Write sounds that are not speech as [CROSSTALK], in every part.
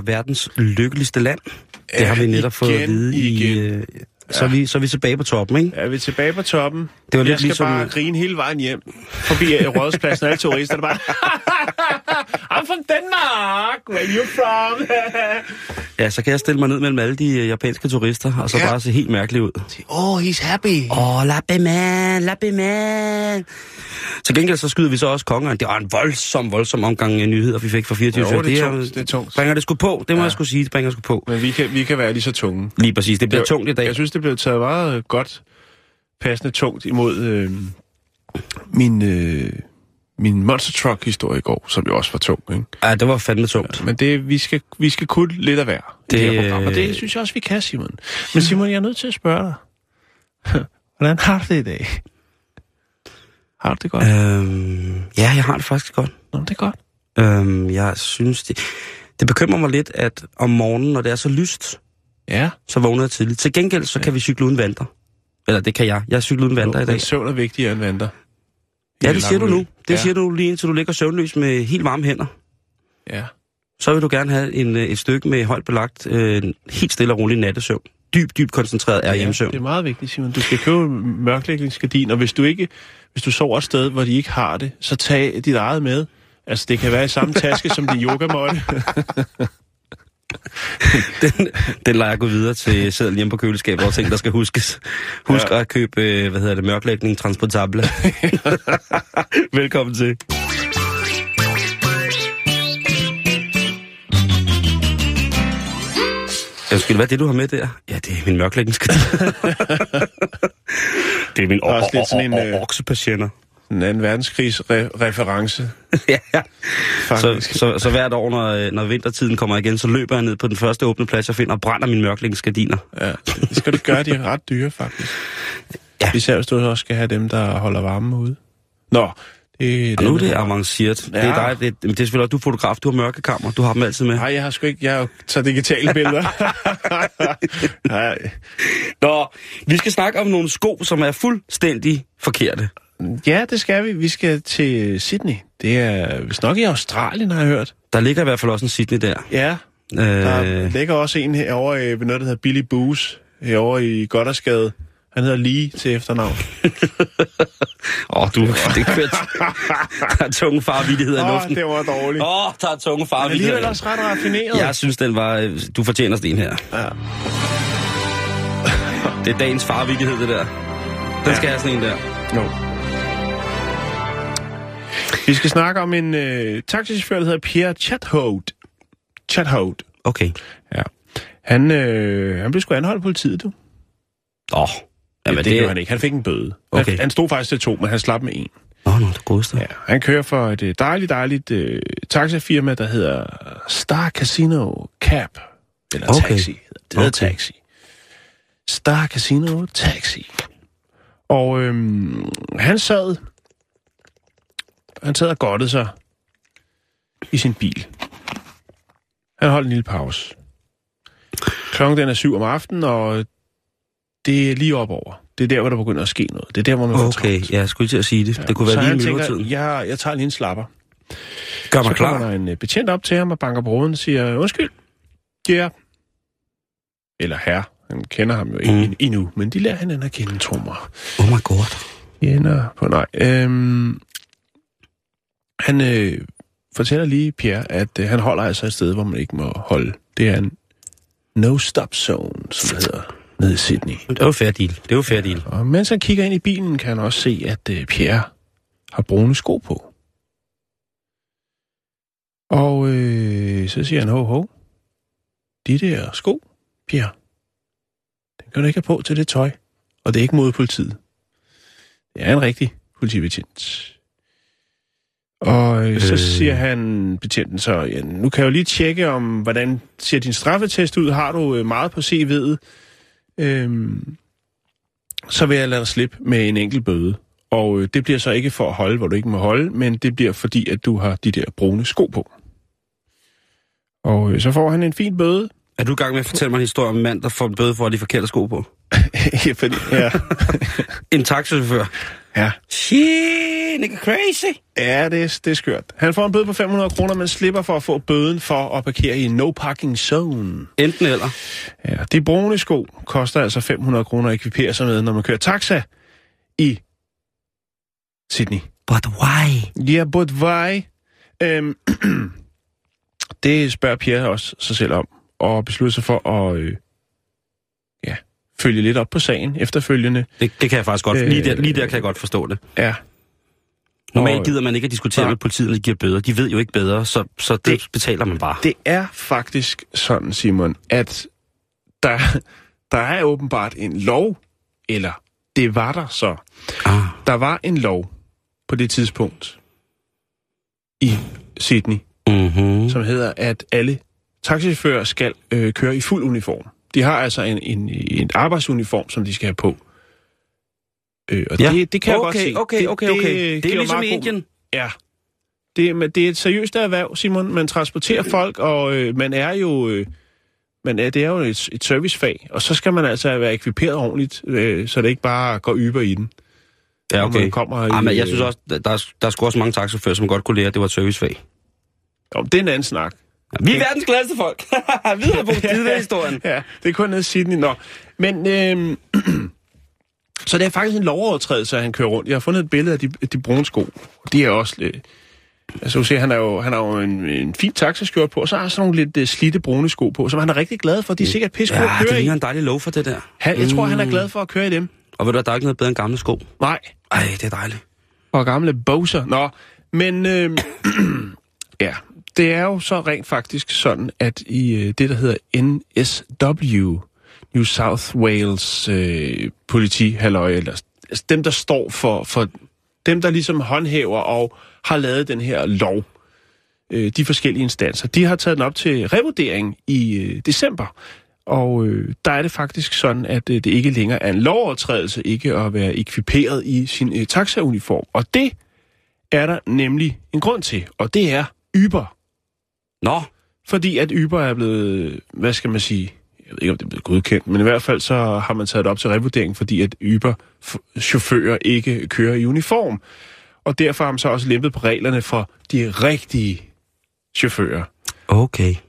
Er verdens lykkeligste land. Det har vi netop fået at igen, vide i... igen. Øh, så, er vi, så er vi tilbage på toppen, ikke? Er vi tilbage på toppen? Det var lidt jeg skal ligesom- bare grine hele vejen hjem. Forbi øh, Rådspladsen, alle turister, der bare... From Denmark! Where you from? Ja, så kan jeg stille mig ned mellem alle de øh, japanske turister, og så Ja. bare se helt mærkelig ud. oh, he's happy. Oh, lappe man, lappe man. Til gengæld så skyder vi så også kongeren. Det var en voldsom, voldsom omgang af nyheder, vi fik fra 24. Jo, det er tungt, det er tungt. Bringer det sgu på, det må Ja. jeg skulle sige, det bringer sgu på. Men vi kan, vi kan være lige så tunge. Lige præcis, det bliver Jeg- tungt i dag. Jeg synes, det blev taget meget øh, godt, passende tungt imod øh, min, øh, min Monster Truck-historie i går, som jo også var tung, ikke? Ja, det var fandme tungt. Men det, vi, skal, vi skal kunne lidt af hver det, i Det- her program, og det synes jeg også, vi kan, Simon. Men Simon, jeg er nødt til at spørge dig. [LAUGHS] Hvordan har du det i dag? Har du det godt? Øhm, ja, jeg har det faktisk godt. Nå, det er godt. Øhm, jeg synes, det, det bekymrer mig lidt, at om morgenen, når det er så lyst, Ja. så vågner jeg tidligt. Til gengæld, så kan vi cykle uden vanter. Eller det kan jeg. Jeg cykler uden vanter i dag. Men søvn er vigtigere end vanter. Ja, det siger du nu. Det ja. siger du lige indtil du ligger søvnløs med helt varme hænder. Ja. Så vil du gerne have en, øh, et stykke med højt belagt, øh, helt stille og rolig nattesøvn. Dyb, dybt koncentreret er ja, hjemmesøvn. det er meget vigtigt, Simon. Du skal købe mørklægningsgardin, og hvis du ikke, hvis du sover et sted, hvor de ikke har det, så tag dit eget med. Altså, det kan være i samme taske som din yogamåtte. [LAUGHS] [LAUGHS] Den, den lader jeg gå videre til sædlen hjemme på køleskabet, og ting, der skal huskes. Husk ja. At købe, øh, hvad hedder det, mørklægning transportable. [LAUGHS] Velkommen til. Undskyld, hvad er det, du har med der? Ja, det er min mørklægningsgardin. [LAUGHS] det er min Også en, øh, oksepatienter. En anden verdenskrigs-reference, [LAUGHS] ja, så, faktisk. så, så hvert år, når, øh, når vintertiden kommer igen, så løber jeg ned på den første åbne plads, jeg finder og brænder mine mørklægningsgardiner. Ja, det skal du gøre, de er ret dyre, faktisk. Ja. Især hvis du også skal have dem, der holder varmen ude. Nå, det er Og nu er det avanceret. Ja. Det er Ja. dig, det, det er selvfølgelig også, du er fotograf, du har mørkekammer, du har dem altid med. Nej, jeg har sgu ikke... Jeg tager digitale billeder. [LAUGHS] Nej. Nå, vi skal snakke om nogle sko, som er fuldstændig forkerte. Ja, det skal vi. Vi skal til Sydney. Det er vist nok i Australien, har jeg hørt. Der ligger i hvert fald også en Sydney der. Ja, der Øh, ligger også en herovre øh, ved noget, der hedder Billy Boos, herovre i Goddersgade. Han hedder Lee til efternavn. [LAUGHS] åh, du, det kørt. [LAUGHS] der er tunge farvidigheder i Åh, luften. det var dårligt. Åh, oh, der er tunge Men farvidigheder. alligevel også ret raffineret. Jeg synes, den var... øh, Du fortjener sten her. Ja. Det er dagens farvidighed, det der. Den Ja. skal have sådan en der. Jo. Vi skal snakke om en øh, taxichauffør, der hedder Pierre Chathout. Chathout. Okay. Ja. Han, øh, han blev sgu anholdt af politiet, du. Åh. Oh. Ja, det, det gjorde han ikke. Han fik en bøde. Okay. Han, han stod faktisk til to, men han slap med en. Åh, oh, nå, det godeste. Ja, han kører for et øh, dejligt, dejligt øh, taxafirma, der hedder Star Casino Cab. Eller Okay. Taxi. Det hedder Okay. Taxi. Star Casino Taxi. Og øhm, han sad... Han sad og godtede sig i sin bil. Han holdt en lille pause. Klokken den er syv om aftenen, og det er lige op over. Det er der, hvor der begynder at ske noget. Det er der, hvor man Okay, travlt. ja, jeg skulle til at sige det. Det kunne så være lige han i tænker, jeg, jeg tager lige en slapper. Gør Så mig kommer klar. der en øh, betjent op til ham og banker på og siger, undskyld, ja. Eller herre. Han kender ham jo ikke mm. endnu, men de lærer hinanden at kende, tror mig. Oh my god. Ender på nej. Øhm, han øh, fortæller lige, Pierre, at øh, han holder altså et sted, hvor man ikke må holde. Det er en no-stop zone, som det hedder, nede i Sydney. Det er jo fair deal. Det er jo fair deal. Og mens han kigger ind i bilen, kan han også se, at øh, Pierre har brune sko på. Og øh, så siger han, ho, ho, de der sko, Pierre, den kan du ikke have på til det tøj. Og det er ikke mod politiet. Det er en rigtig politibetjent. Og øh, så Øh. siger han betjenten så, ja, nu kan jeg jo lige tjekke om, hvordan ser din straffetest ud. Har du øh, meget på CV'et? Øhm, så vil jeg lade dig slippe med en enkelt bøde. Og øh, det bliver så ikke for at holde, hvor du ikke må holde, men det bliver fordi, at du har de der brune sko på. Og øh, så får han en fin bøde. Er du i gang med at fortælle mig en historie om en mand, der får en bøde for at de forkerte sko på? [LAUGHS] ja, fordi, ja. [LAUGHS] En taxichauffør. Ja. Shit, nigga crazy. Ja, det er, det er skørt. Han får en bøde på 500 kroner, men slipper for at få bøden for at parkere i en no parking zone. Enten eller. Ja, de brune sko koster altså 500 kroner at ekvipere sig med, når man kører taxa i Sydney. But why? Ja, yeah, but why? Øhm, [CLEARS THROAT] det spørger Pierre også sig selv om, og beslutter sig for at øh, følge lidt op på sagen efterfølgende. Det, det kan jeg faktisk godt. Øh, Lige der, lige der kan jeg godt forstå det. Ja, Normalt gider man ikke at diskutere Nej. med politiet, når de giver bøder. De ved jo ikke bedre, så, så Det- det betaler man bare. det er faktisk sådan, Simon, at der, der er åbenbart en lov, eller det var der så. Ah, Der var en lov på det tidspunkt i Sydney, mm-hmm. som hedder, at alle taxichauffører skal øh, køre i fuld uniform. De har altså en, en, en arbejdsuniform, som de skal have på. Øh, og Ja. det, det kan jeg okay, godt se. Okay, okay, okay. Det, det giver er ligesom meget i Indien. Ja. Det, men det er et seriøst erhverv, Simon. Man transporterer folk, og øh, man er jo... Øh, men øh, det er jo et, et servicefag, og så skal man altså være ekviperet ordentligt, øh, så det ikke bare går yber i den. Ja, okay. man kommer ah, i, men jeg øh, synes også, der, der, er, der er sgu også mange taxichauffører, som godt kunne lære, at det var et servicefag. Jo, det er en anden snak. Ja, vi er verdens gladeste folk. [LAUGHS] Videre på historien. Ja, det er kun nede i Sydney. Nå. Men, øh, [CLEARS THROAT] så det er faktisk en lovovertrædelse, at han kører rundt. Jeg har fundet et billede af de, de brune sko. De er også lidt... Altså, du ser, han har jo, han har jo en, en fin taxaskjort på, og så har han sådan nogle lidt uh, slidte brune sko på, som han er rigtig glad for. De er sikkert pisse Ja, at det køre i. ligner en dejlig lov for det der. Han, jeg tror, han er glad for at køre i dem. Og ved du der er ikke noget bedre end gamle sko. Nej. Ej, det er dejligt. Og gamle boser. Nå, men øh, [CLEARS THROAT] ja, det er jo så rent faktisk sådan, at i øh, det, der hedder NSW, New South Wales øh, politi, halløj, eller altså dem, der står for, for dem, der ligesom håndhæver og har lavet den her lov, øh, de forskellige instanser, de har taget den op til revurdering i øh, december. Og øh, der er det faktisk sådan, at øh, det ikke længere er en lovovertrædelse ikke at være ekviperet i sin øh, taxauniform. Og det er der nemlig en grund til, og det er Uber. Nå, Fordi at Uber er blevet, hvad skal man sige, jeg ved ikke om det er blevet godkendt, men i hvert fald så har man taget det op til revurdering, fordi at Uber-chauffører ikke kører i uniform. Og derfor har man så også lempet på reglerne for de rigtige chauffører. okay. Så,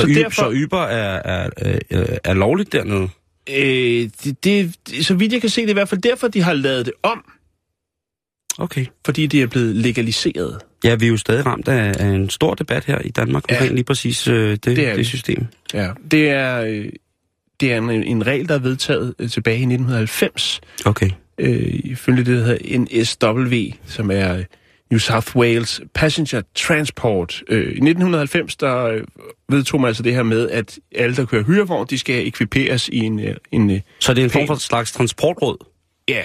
Så derfor- derfor... så Uber er, er, er, er lovligt dernede? Øh, det, det, så vidt jeg kan se, det er i hvert fald derfor, de har lavet det om, Okay. fordi det er blevet legaliseret. Ja, vi er jo stadig ramt af, af en stor debat her i Danmark Ja. omkring lige præcis øh, det, Det er det system. Ja, det er, øh, det er en, en regel, der er vedtaget øh, tilbage i 1990, Okay. øh, ifølge det, der hedder NSW, som er øh, New South Wales Passenger Transport. Øh, I 1990, der øh, vedtog man altså det her med, at alle, der kører hyrevogn, de skal ekviperes i en... øh, en øh, Så det er en form for slags transportråd? ja,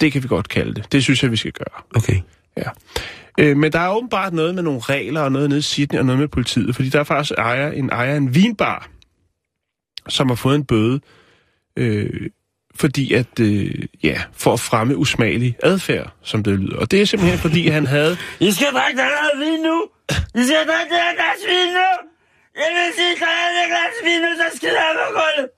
det kan vi godt kalde det. Det synes jeg, vi skal gøre. Okay. Ja. Øh, men der er åbenbart noget med nogle regler, og noget nede i Sydney, og noget med politiet, fordi der er faktisk ejer, en ejer en vinbar, som har fået en bøde, øh, fordi at, øh, ja, for at fremme usmagelig adfærd, som det lyder. Og det er simpelthen, fordi han havde... [LAUGHS] I skal drikke den her vin nu! I skal drikke den her glas vin nu! Jeg vil sige, der er glas vin nu, så skider jeg på gulvet!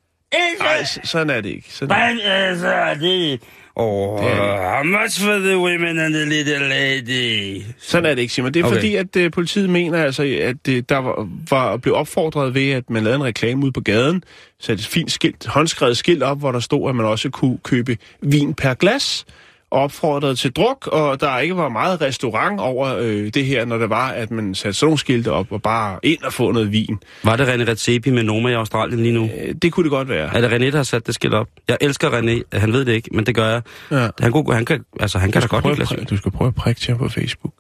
Nej, sådan er det ikke. Sådan Men altså, det... Oh, how much for the women and the little lady? Sådan er det ikke, Simon. Det er Okay. fordi, at uh, politiet mener altså, at uh, der var, var blev opfordret ved, at man lavede en reklame ude på gaden, satte et fint skilt, håndskrevet skilt op, hvor der stod, at man også kunne købe vin per glas, og opfordret til druk, og der ikke var meget restaurant over øh, det her, når det var, at man satte sådan nogle skilte op, og bare ind og få noget vin. Var det René Redzepi med Noma i Australien lige nu? Øh, det kunne det godt være. Er det René, der har sat det skilt op? Jeg elsker René. Han ved det ikke, men det gør jeg. Ja. Han, kunne, han kan, altså, han kan da godt lide glas du skal prøve at prikke til ham på Facebook.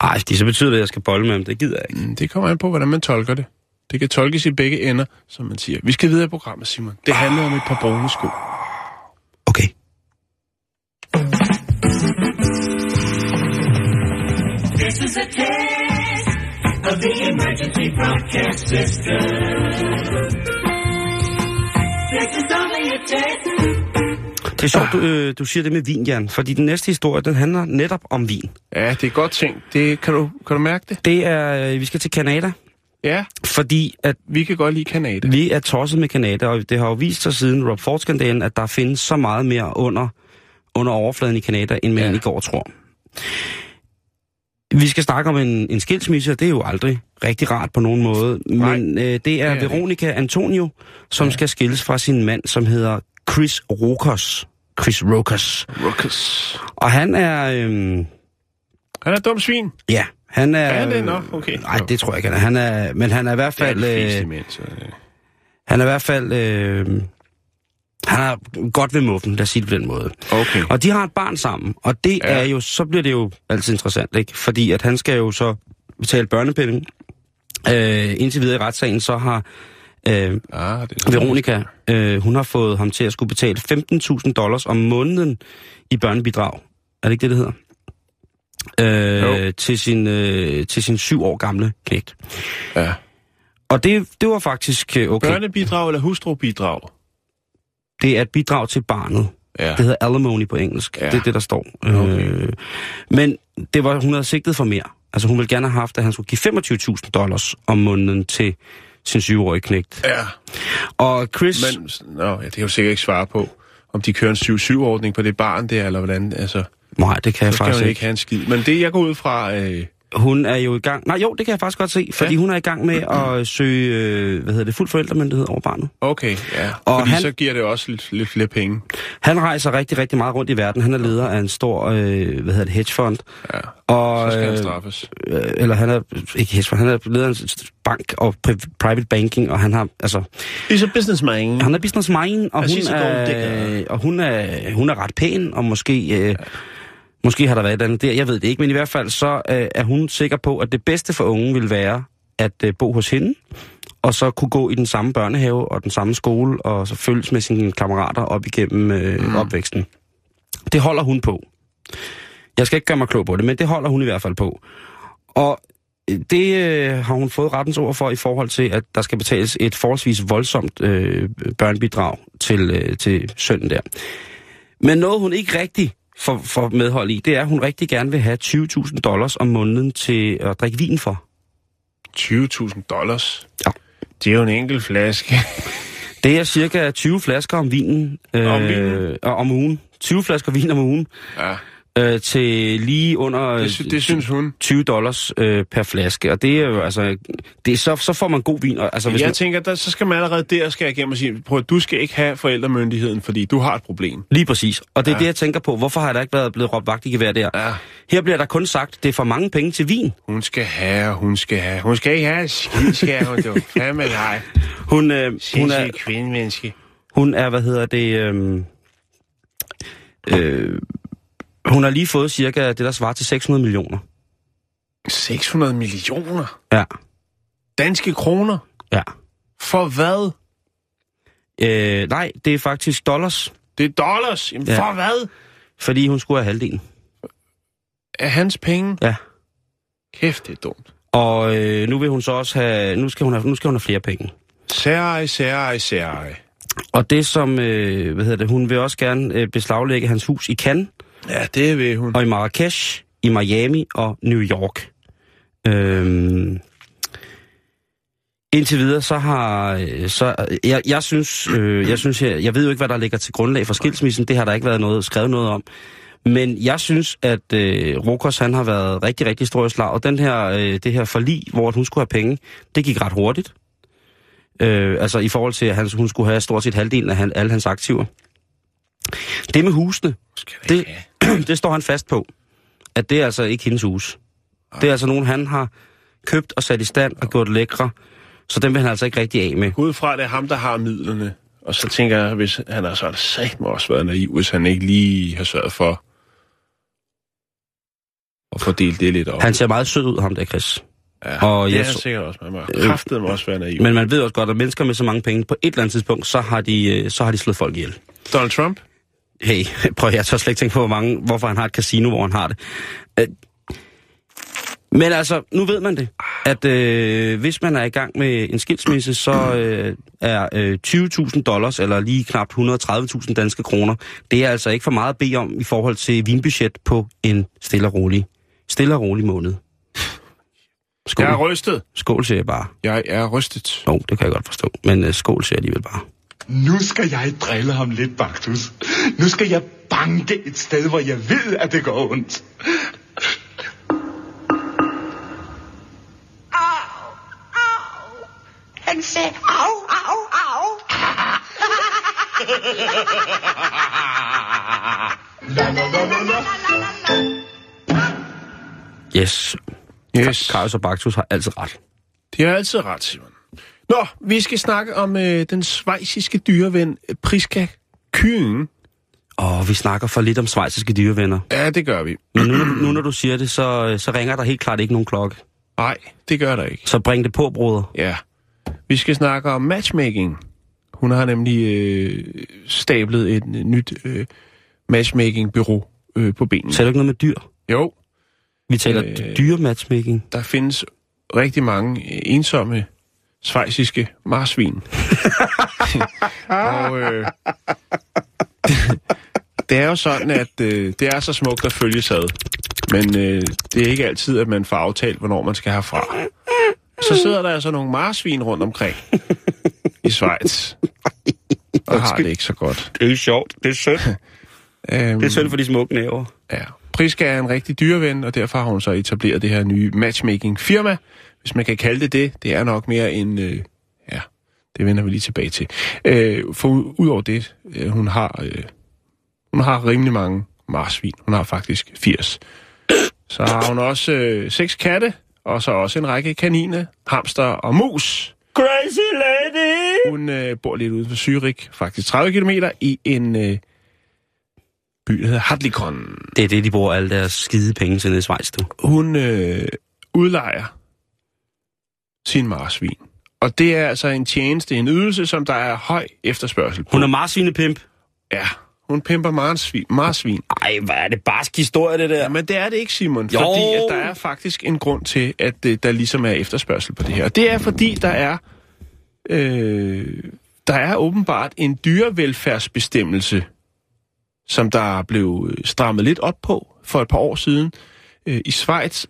Ej, fordi så betyder det, at jeg skal bolle med ham. Det gider jeg ikke. Mm, Det kommer an på, hvordan man tolker det. Det kan tolkes i begge ender, som man siger. Vi skal videre i programmet, Simon. Det handler om et par brune sko. This is a test of the emergency broadcast system. This is only a test. Det er sjovt, du, øh, du siger det med vin, Jan, fordi den næste historie, den handler netop om vin. Ja, det er godt tænkt. Det, kan, du, kan du mærke det? Det er, øh, vi skal til Kanada, Ja, fordi at vi kan godt lide Kanada. vi er tosset med Kanada, og det har jo vist sig siden Rob Ford-skandalen, at der findes så meget mere under, under overfladen i Kanada, end man Ja. ja. egentlig går og tror. Vi skal snakke om en, en skilsmisse, og det er jo aldrig rigtig rart på nogen måde. Nej, Men øh, det er det. Veronica Antonio, som ja. skal skilles fra sin mand, som hedder Chris Rokos. Chris Rokos. Ruckus. Og han er... Øhm, Han er et dumt svin. ja, han er... Er han det? Nå, okay. Nej, det tror jeg ikke, han er. Han er men han er i hvert Det er fald... de fleste Øh, så... øh. han er i hvert fald... Øh, han er godt ved muffen, lad os sige det på den måde. Okay. Og de har et barn sammen, og det Ja. er jo, så bliver det jo altid interessant, ikke? Fordi at han skal jo så betale børnepenge. Øh, indtil videre i retssagen, så har øh, Ah, det er Veronica, øh, hun har fået ham til at skulle betale 15.000 dollars om måneden i børnebidrag. Er det ikke det, det hedder? Øh, til, sin, øh, til sin syv år gamle knægt. Ja. Og det, det var faktisk øh, okay. Børnebidrag eller hustrubidrag? Det er et bidrag til barnet. Ja. Det hedder alimony på engelsk. Ja. Det er det, der står. Okay. Øh, men det var, hun havde sigtet for mere. Altså hun ville gerne have haft, at han skulle give 25.000 dollars om måneden til sin syvårige knægt. Ja. Og Chris... Men, nå, ja, det kan jo sikkert ikke svare på, om de kører en 7-7-ordning på det barn der, eller hvordan, altså, Nej, det kan jeg faktisk ikke. ikke have en skid. Men det, jeg går ud fra, øh, Hun er jo i gang... Nej, jo, det kan jeg faktisk godt se. Fordi Ja. hun er i gang med at søge, øh, hvad hedder det, fuld forældremyndighed over barnet. okay, ja. Og Fordi han- så giver det også lidt, lidt flere penge. Han rejser rigtig, rigtig meget rundt i verden. Han er leder af en stor, øh, hvad hedder det, hedgefond. Ja. Og, Så skal han øh, straffes. øh, eller han er ikke hedgefond, han er leder af en bank og pri- private banking, og han har, altså, He's a businessman. han er businessman, og hun er, og hun er, hun er ret pæn, og måske, øh, måske har der været et andet der, jeg ved det ikke, men i hvert fald så øh, er hun sikker på, at det bedste for unge vil være at øh, bo hos hende, og så kunne gå i den samme børnehave og den samme skole, og så følges med sine kammerater op igennem øh, mm. opvæksten. Det holder hun på. Jeg skal ikke gøre mig klog på det, men det holder hun i hvert fald på. Og øh, det øh, har hun fået rettens ord for i forhold til, at der skal betales et forholdsvis voldsomt øh, børnebidrag til, øh, til sønnen der. Men noget, hun ikke rigtig får, får medhold i, det er, at hun rigtig gerne vil have 20.000 dollars om måneden til at drikke vin for. 20.000 dollars. Ja. Det er jo en enkelt flaske. [LAUGHS] Det er cirka 20 flasker om vinen, øh, Om vinen? og om ugen. 20 flasker vin om ugen ja, øh, til lige under det, sy- det synes hun. 20 dollars øh, per flaske. Og det er jo altså, det er, så, så får man god vin. Og, altså, hvis Jeg man, tænker, der, så skal man allerede der skal jeg igennem og sige, prøv at du skal ikke have forældremyndigheden, fordi du har et problem. lige præcis. Og det er Ja. det, jeg tænker på. Hvorfor har der ikke været blevet råbt vagt i gevær der? Ja. Her bliver der kun sagt, det er for mange penge til vin. Hun skal have, hun skal have. Hun skal ikke have skid, skal hun. Det fandme nej. Hun, øh, hun, er, kvindemenneske. hun er, hvad hedder det... Øh, øh, hun har lige fået cirka det, der svarer til 600 millioner. 600 millioner Ja, danske kroner. ja. For hvad? Øh, nej, det er faktisk dollars, Det er dollars. Jamen, Ja. For hvad? fordi hun skulle have halvdelen. Er hans penge? Ja. Kæft, det er dumt. Og øh, nu vil hun så også have, nu skal hun have, nu skal hun have flere penge. Særej, særej, særej. Og det som, øh, hvad hedder det, hun vil også gerne øh, beslaglægge hans hus i Cannes, Ja, det vil hun. og i Marrakesh, i Miami og New York. Øhm, Indtil videre, så har... øh, Så, jeg, jeg synes, øh, jeg, synes jeg, jeg ved jo ikke, hvad der ligger til grundlag for skilsmissen. Det har der ikke været noget skrevet noget om. Men jeg synes, at øh, Rokos, han har været rigtig, rigtig stor i slag. Og den her, øh, det her forlig, hvor hun skulle have penge, det gik ret hurtigt. Øh, altså i forhold til, at han, hun skulle have stort set halvdelen af han, alle hans aktiver. Det med husene, det, det [CLEARS THROAT] står han fast på. At det er altså ikke hendes hus. Det er altså nogen, han har købt og sat i stand og gjort lækre. Så dem vil han altså ikke rigtig af med. Ud fra, det er ham, der har midlerne. Og så tænker jeg, hvis han har så har det sagt mig også været naiv, hvis han ikke lige har sørget for at fordele det lidt op. Han ser meget sød ud, ham der, Chris. ja, og det jeg er så- sikkert også. Man må kraftedeme også være naiv. Men man ved også godt, at mennesker med så mange penge, på et eller andet tidspunkt, så har de, øh, så har de slået folk ihjel. Donald Trump? Hey, [LAUGHS] prøv at jeg tør slet ikke tænke på, hvor mange, hvorfor han har et casino, hvor han har det. Øh, Men altså, nu ved man det, at øh, hvis man er i gang med en skilsmisse, så øh, er øh, 20.000 dollars, eller lige knap 130.000 danske kroner, det er altså ikke for meget at bede om i forhold til vinbudget på en stille og rolig, stille og rolig måned. Skål. Jeg er rystet. skål siger jeg bare. Jeg er rystet. Jo, det kan jeg godt forstå, men øh, skål siger jeg alligevel bare. Nu skal jeg drille ham lidt, Baktus. Nu skal jeg banke et sted, hvor jeg ved, at det går ondt. Au, au. Han sagde au, au, au. Yes. Yes. Karius og Baktus har altid ret. De har altid ret, Simon. Nå, vi skal snakke om øh, den svejsiske dyreven øh, Priska Kyen. Og vi snakker for lidt om svejsiske dyrevenner. Ja, det gør vi. Men nu, når- nu når du siger det, så, øh, så ringer der helt klart ikke nogen klokke. Nej, det gør der ikke. Så bring det på, broder. Ja. Vi skal snakke om matchmaking. Hun har nemlig øh, stablet et øh, nyt øh, matchmaking-bureau øh, på benene. Taler du ikke noget med dyr? Jo, Vi taler Øh. øh... dyrematchmaking. der findes rigtig mange ensomme svejsiske marsvin. [LAUGHS] og øh, [LAUGHS] det er jo sådan, at øh, det er så smukt at følge sad. Men øh, det er ikke altid, at man får aftalt, hvornår man skal herfra. Så sidder der altså nogle marsvin rundt omkring i Schweiz. [LAUGHS] Og har det ikke så godt. Det er sjovt. Det er sødt. Øhm, Det er synd for de smukke næver. Ja. Priska er en rigtig dyreven, og derfor har hun så etableret det her nye matchmaking-firma. Hvis man kan kalde det det, det er nok mere en... Øh, ja, det vender vi lige tilbage til. Øh, for udover det, øh, hun har øh, hun har rimelig mange marsvin. Hun har faktisk 80. Så har hun også øh, seks katte, og så også en række kaniner, hamster og mus. Crazy lady! Hun øh, bor lidt uden for Zürich, faktisk 30 km, i en øh, by, der hedder Hadlikon. Det er det, de bruger alle deres skide penge til nede i Schweiz, du. hun øh, udlejer sin marsvin. Og det er altså en tjeneste, en ydelse, som der er høj efterspørgsel på. Hun er marsvinepimp. Ja, hun pimper marsvin. marsvin. Ej, hvad er det barsk historie, det der? Ja, men det er det ikke, Simon. Jo. Fordi at der er faktisk en grund til, at øh, der ligesom er efterspørgsel på det her. Og det er fordi, der er, øh, der er åbenbart en dyrevelfærdsbestemmelse, som der blev strammet lidt op på for et par år siden øh, i Schweiz,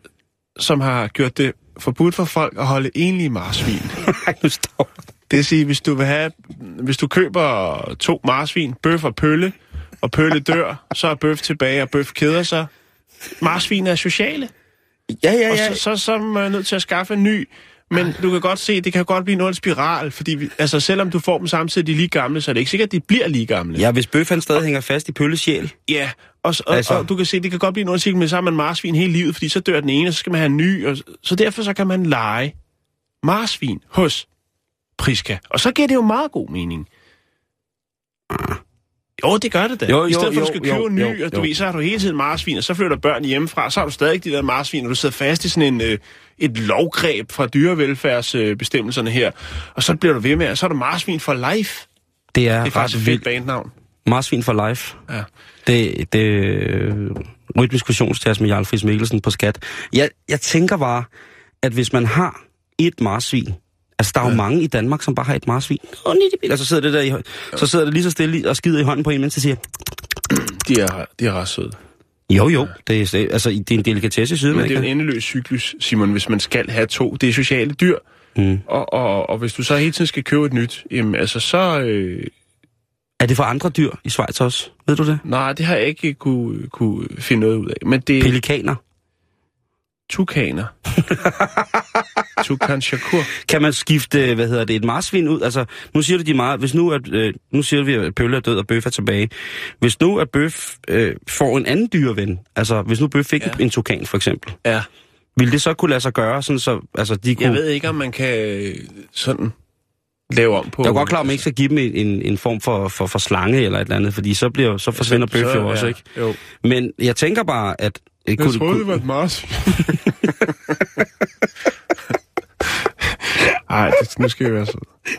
som har gjort det forbudt for folk at holde enlige marsvin. Ej, nu står Det vil sige, hvis du vil have, hvis du køber to marsvin, bøf og pølle, og pølle dør, så er bøf tilbage, og bøf keder sig. Marsvin er sociale, Ja, ja, og så, så, så er man nødt til at skaffe en ny. Men du kan godt se, det kan godt blive noget spiral, fordi vi, altså, selvom du får dem samtidig, de lige gamle, så er det ikke sikkert, at de bliver lige gamle. Ja, hvis bøf han stadig hænger fast i pøllesjæl. Ja, og, og, Altså- og du kan se, det kan godt blive noget cirkel, men så har man marsvin hele livet, fordi så dør den ene, og så skal man have en ny. Og, så derfor så kan man lege marsvin hos Priska. Og så giver det jo meget god mening. Jo, det gør det da. Jo, I stedet jo, for, at du skal jo, købe jo, en ny, jo, og du jo. ved, så har du hele tiden marsvin, og så flytter børn hjemmefra, så har du stadig de der marsvin, og du sidder fast i sådan en, øh, et lovgreb fra dyrevelfærdsbestemmelserne her. Og så bliver du ved med, og så er du marsvin for life. Det er, Det er faktisk et fedt bandnavn. Marsvin for life. Ja. Det, det øh, rytmisk fusionstest med Jarl Friis Mikkelsen på skat. Jeg, jeg tænker bare, at hvis man har et marsvin, altså der er jo mange i Danmark, som bare har et marsvin. Og så sidder det der i, så sidder det lige så stille og skider i hånden på en, mens det siger, De er, de er ret søde. jo jo, det er, altså, det er en delikatesse i Men det er en Sydamerika. endeløs cyklus, Simon, hvis man skal have to. Det er sociale dyr. Mm. Og, og, og hvis du så hele tiden skal købe et nyt, jamen altså så... Øh, Er det for andre dyr i Schweiz også? Ved du det? nej, det har jeg ikke kunne, kunne finde noget ud af. Men det er Pelikaner. tukaner. [LAUGHS] Tukan Shakur. Kan man skifte, hvad hedder det, et marsvin ud? Altså, nu siger du de meget, hvis nu, at, øh, nu siger vi, at Pølle er død og Bøf er tilbage. Hvis nu, at Bøf øh, får en anden dyreven, altså hvis nu Bøf fik ja. En tukan for eksempel, Ja. ville det så kunne lade sig gøre, sådan så altså, de kunne... Jeg ved ikke, om man kan øh, sådan lave om på... Jeg er godt klar, om man ikke skal give dem en, en form for, for, for slange eller et eller andet, fordi så, bliver, så forsvinder Så- Bøf jo også, ja, ikke? Jo. Men jeg tænker bare, at... Jeg Jeg troede, det var et mars. [LAUGHS] Ej, det, nu skal jeg være så.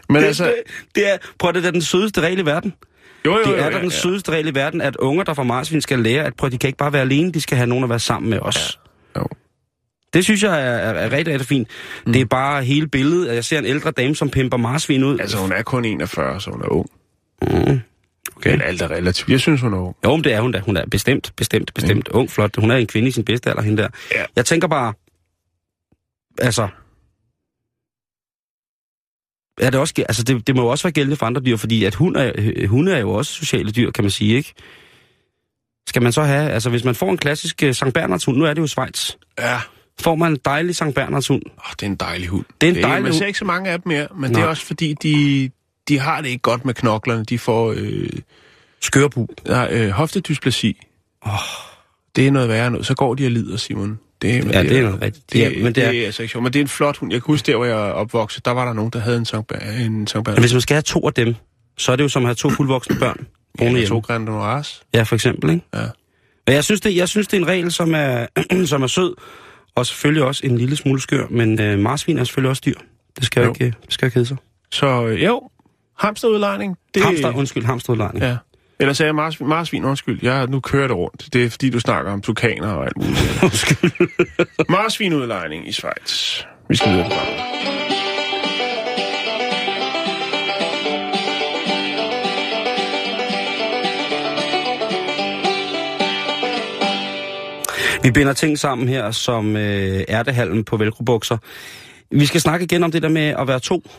Men altså... det, det er, prøv at det er den sødeste regel i verden. Jo, jo, Det er da den sødeste regel i verden, at unger, der får marsvin, skal lære, at prøv, de kan ikke bare være alene, de skal have nogen at være sammen med os. Det synes jeg er, er, er rigtig, rigtig fint. Mm. Det er bare hele billedet, at jeg ser en ældre dame, som pimper marsvin ud. Altså, hun er kun 41, så hun er ung. Mm. Okay. Men alt er relativt. Jeg synes, hun er ung. Jo, men det er hun da. Hun er bestemt, bestemt, bestemt mm. ung, flot. Hun er en kvinde i sin bedste alder, hende der. Ja. Jeg tænker bare, altså... Er det, også, altså det, det må jo også være gældende for andre dyr, fordi at hund er, øh, hunde er jo også sociale dyr, kan man sige, ikke? Skal man så have, altså hvis man får en klassisk uh, Sankt Bernards hund, nu er det jo Schweiz, Ja. Får man en dejlig Sankt Bernards hund. Oh, det er en dejlig hund. Det er en dejlig Man ser ikke så mange af dem mere, men det Nej. er også fordi, de, de har det ikke godt med knoklerne. De får øh, Skørbu. nej, øh, hoftedysplasi. Oh. Det er noget værre noget. Så går de og lider, Simon. Det, men Ja, det er noget rigtigt. Det, Ja, det, men det det, er- er, det altså ikke sjovt. Men det er en flot hund. Jeg kan huske der, hvor jeg opvokset, der var der nogen, der havde en Sankt Ber- en Sankt Men Bernard. hvis man skal have to af dem, så er det jo som at have to fuldvoksne børn. Ja, to. Grand Noirs. Ja, for eksempel, ikke? Ja. Men jeg synes, det, jeg synes, det er en regel, som er, [CLEARS THROAT] som er sød, og selvfølgelig også en lille smule skør, men øh, marsvin er selvfølgelig også dyr. Det skal jo ikke, øh, det skal ikke hedde sig. Så øh, jo, hamsterudlejning. Det. Hamster, undskyld, hamsterudlejning. Ja. Ja. Eller sagde jeg marsvin, marsvin, undskyld. Jeg nu kører det rundt. Det er fordi, du snakker om tukaner og alt muligt. [LAUGHS] Undskyld. Marsvinudlejning i Schweiz. Vi skal videre Vi binder ting sammen her, som øh, ærtehalm på velcro-bukser. Vi skal snakke igen om det der med at være to,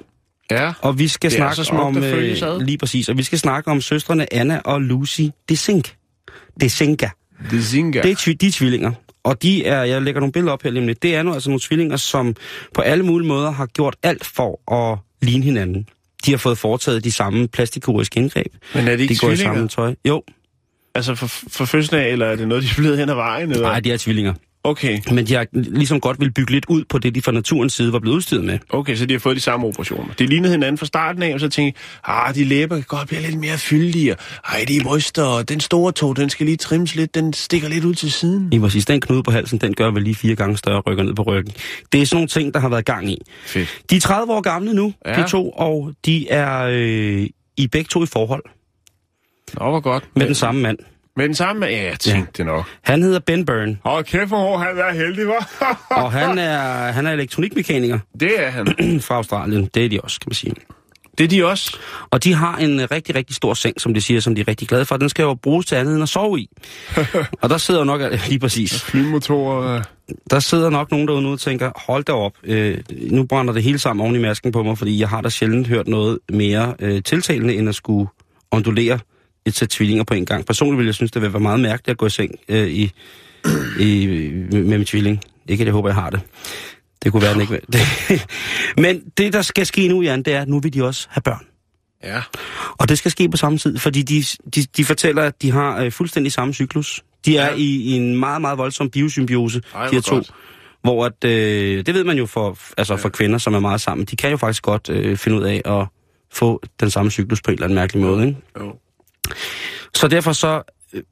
Ja. og vi skal snakke smukt om... ad. lige præcis, og vi skal snakke om søstrene Anna og Lucy Desink. Desinka. Det zinga. Det er tvi- de er tvillinger. Og de er, jeg lægger nogle billeder op her lige lidt, det er nu altså nogle tvillinger, som på alle mulige måder har gjort alt for at ligne hinanden. De har fået foretaget de samme plastikkirurgiske indgreb. Men er det ikke De går i tvillinger? samme tøj. Jo, Altså for, for fødslen af, eller er det noget, de er blevet hen ad vejen? Eller? nej, de er tvillinger. Okay. Men de har ligesom godt vil bygge lidt ud på det, de fra naturens side var blevet udstyret med. Okay, så de har fået de samme operationer. De lignede hinanden fra starten af, og så tænkte jeg, ah, de læber kan godt blive lidt mere fyldige. Ej, de bryster, og den store tog, den skal lige trimmes lidt, den stikker lidt ud til siden. I præcis, den knude på halsen, den gør vel lige fire gange større rykker ned på ryggen. Det er sådan nogle ting, der har været gang i. Fedt. De er 30 år gamle nu. Ja. de to, og de er øh, i begge to i forhold Nå, hvor godt. med den samme mand. Med den samme? Ja, jeg tænkte ja. det nok. Han hedder Ben Byrne, Åh, kæft, hvor han er heldig, var. [LAUGHS] og han er, han er elektronikmekaniker det er han. [CLEARS THROAT] fra Australien. Det er de også, kan man sige. Det er de også. Og de har en rigtig, rigtig stor seng, som de siger, som de er rigtig glade for. Den skal jo bruges til andet end at sove i. [LAUGHS] og der sidder nok, [LAUGHS] lige præcis, Flymotorer. der sidder nok nogen derude og tænker, hold da op, øh, nu brænder det hele sammen oven i masken på mig, fordi jeg har da sjældent hørt noget mere øh, tiltalende, end at skulle ondulere et sæt tvillinger på en gang. Personligt ville jeg synes, det ville være meget mærkeligt at gå i seng øh, i, i, med min tvilling. Ikke, at jeg håber, jeg har det. Det kunne være, den ikke [LAUGHS] det. Men det, der skal ske nu, Jan, det er, at nu vil de også have børn. Ja. Og det skal ske på samme tid, fordi de, de, de fortæller, at de har øh, fuldstændig samme cyklus. De er Ja. i, i en meget, meget voldsom biosymbiose, Ej, de her to. godt. Hvor at, øh, det ved man jo for, altså for kvinder, som er meget sammen. De kan jo faktisk godt øh, finde ud af at få den samme cyklus på en eller anden mærkelig måde. Ikke? Jo. Så derfor så øh,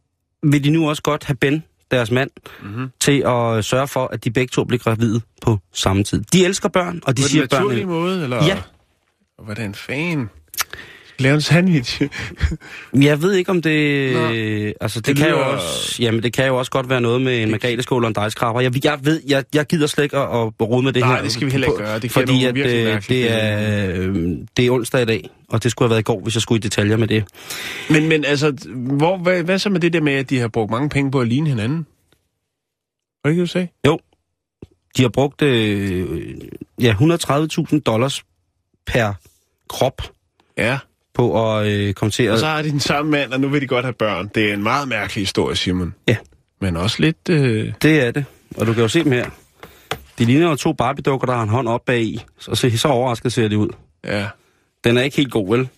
vil de nu også godt have Ben, deres mand, Mhm. mm-hmm. til at sørge for, at de begge to bliver gravide på samme tid. De elsker børn, og de På siger den naturlige børnene... måde, eller? Ja. Hvordan fan? Lave en sandwich. [LAUGHS] Jeg ved ikke, om det... Nå. Altså, det, Det kan jo lyder- også... Jamen, det kan jo også godt være noget med en margreteskål og en dejskraber. Jeg, jeg ved, jeg, jeg gider slet ikke at, at rode med det Nej, her. det skal vi heller ikke gøre. Det fordi at, øh, det, er, øh, det er onsdag i dag, og det skulle have været i går, hvis jeg skulle i detaljer med det. Men, men altså, hvor, hvad, hvad så med det der med, at de har brugt mange penge på at ligne hinanden? Var det ikke, du sagde? Jo, De har brugt øh, ja, 130.000 dollars per krop Ja. På at øh, komme til Og at... så har de den samme mand, og nu vil de godt have børn. Det er en meget mærkelig historie, Simon. Ja. Men også lidt... Øh... Det er det. Og du kan jo se dem her. De ligner jo to Barbie-dukker, der har en hånd op bag i. Så, så, så overrasket ser det ud. Ja. Den er ikke helt god, vel?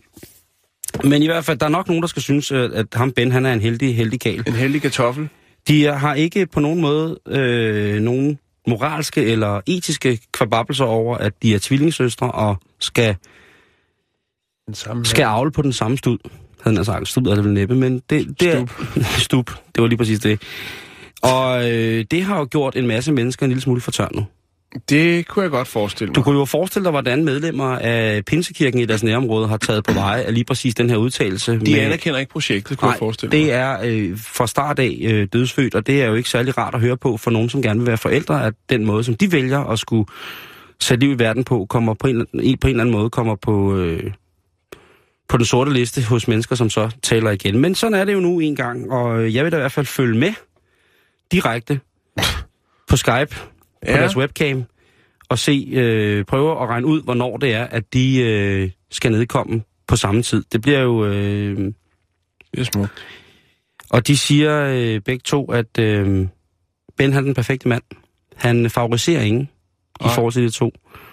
Men i hvert fald, der er nok nogen, der skal synes, at at ham Ben, han er en heldig, heldig kal. En heldig kartoffel. De har ikke på nogen måde øh, nogen moralske eller etiske kvababelser over, at de er tvillingssøstre og skal, Den samme skal avle på den samme stud. Havde han sagt, stud er det vel næppe, men det, det er... [LAUGHS] Stup. Det var lige præcis det. Og øh, det har jo gjort en masse mennesker en lille smule fortørnet. Det kunne jeg godt forestille mig. Du kunne jo forestille dig, hvordan medlemmer af Pinsekirken i deres nærområde har taget på [CLEARS THROAT] vej af lige præcis den her udtalelse. De med- anerkender ikke projektet, kunne jeg Nej, forestille mig. det er øh, fra start af øh, dødsfødt, og det er jo ikke særlig rart at høre på for nogen, som gerne vil være forældre, at den måde, som de vælger at skulle sætte liv i verden på, kommer på en, på en eller anden måde kommer på, øh, på den sorte liste hos mennesker, som så taler igen. Men sådan er det jo nu en gang, og jeg vil da i hvert fald følge med direkte [LAUGHS] på Skype, på Ja. deres webcam, og se, øh, prøve at regne ud, hvornår det er, at de øh, skal nedkomme på samme tid. Det bliver jo... Øh, Det er smukt. og de siger øh, begge to, at øh, Ben han er den perfekte mand. Han favoriserer ingen i Nej. forhold til de to.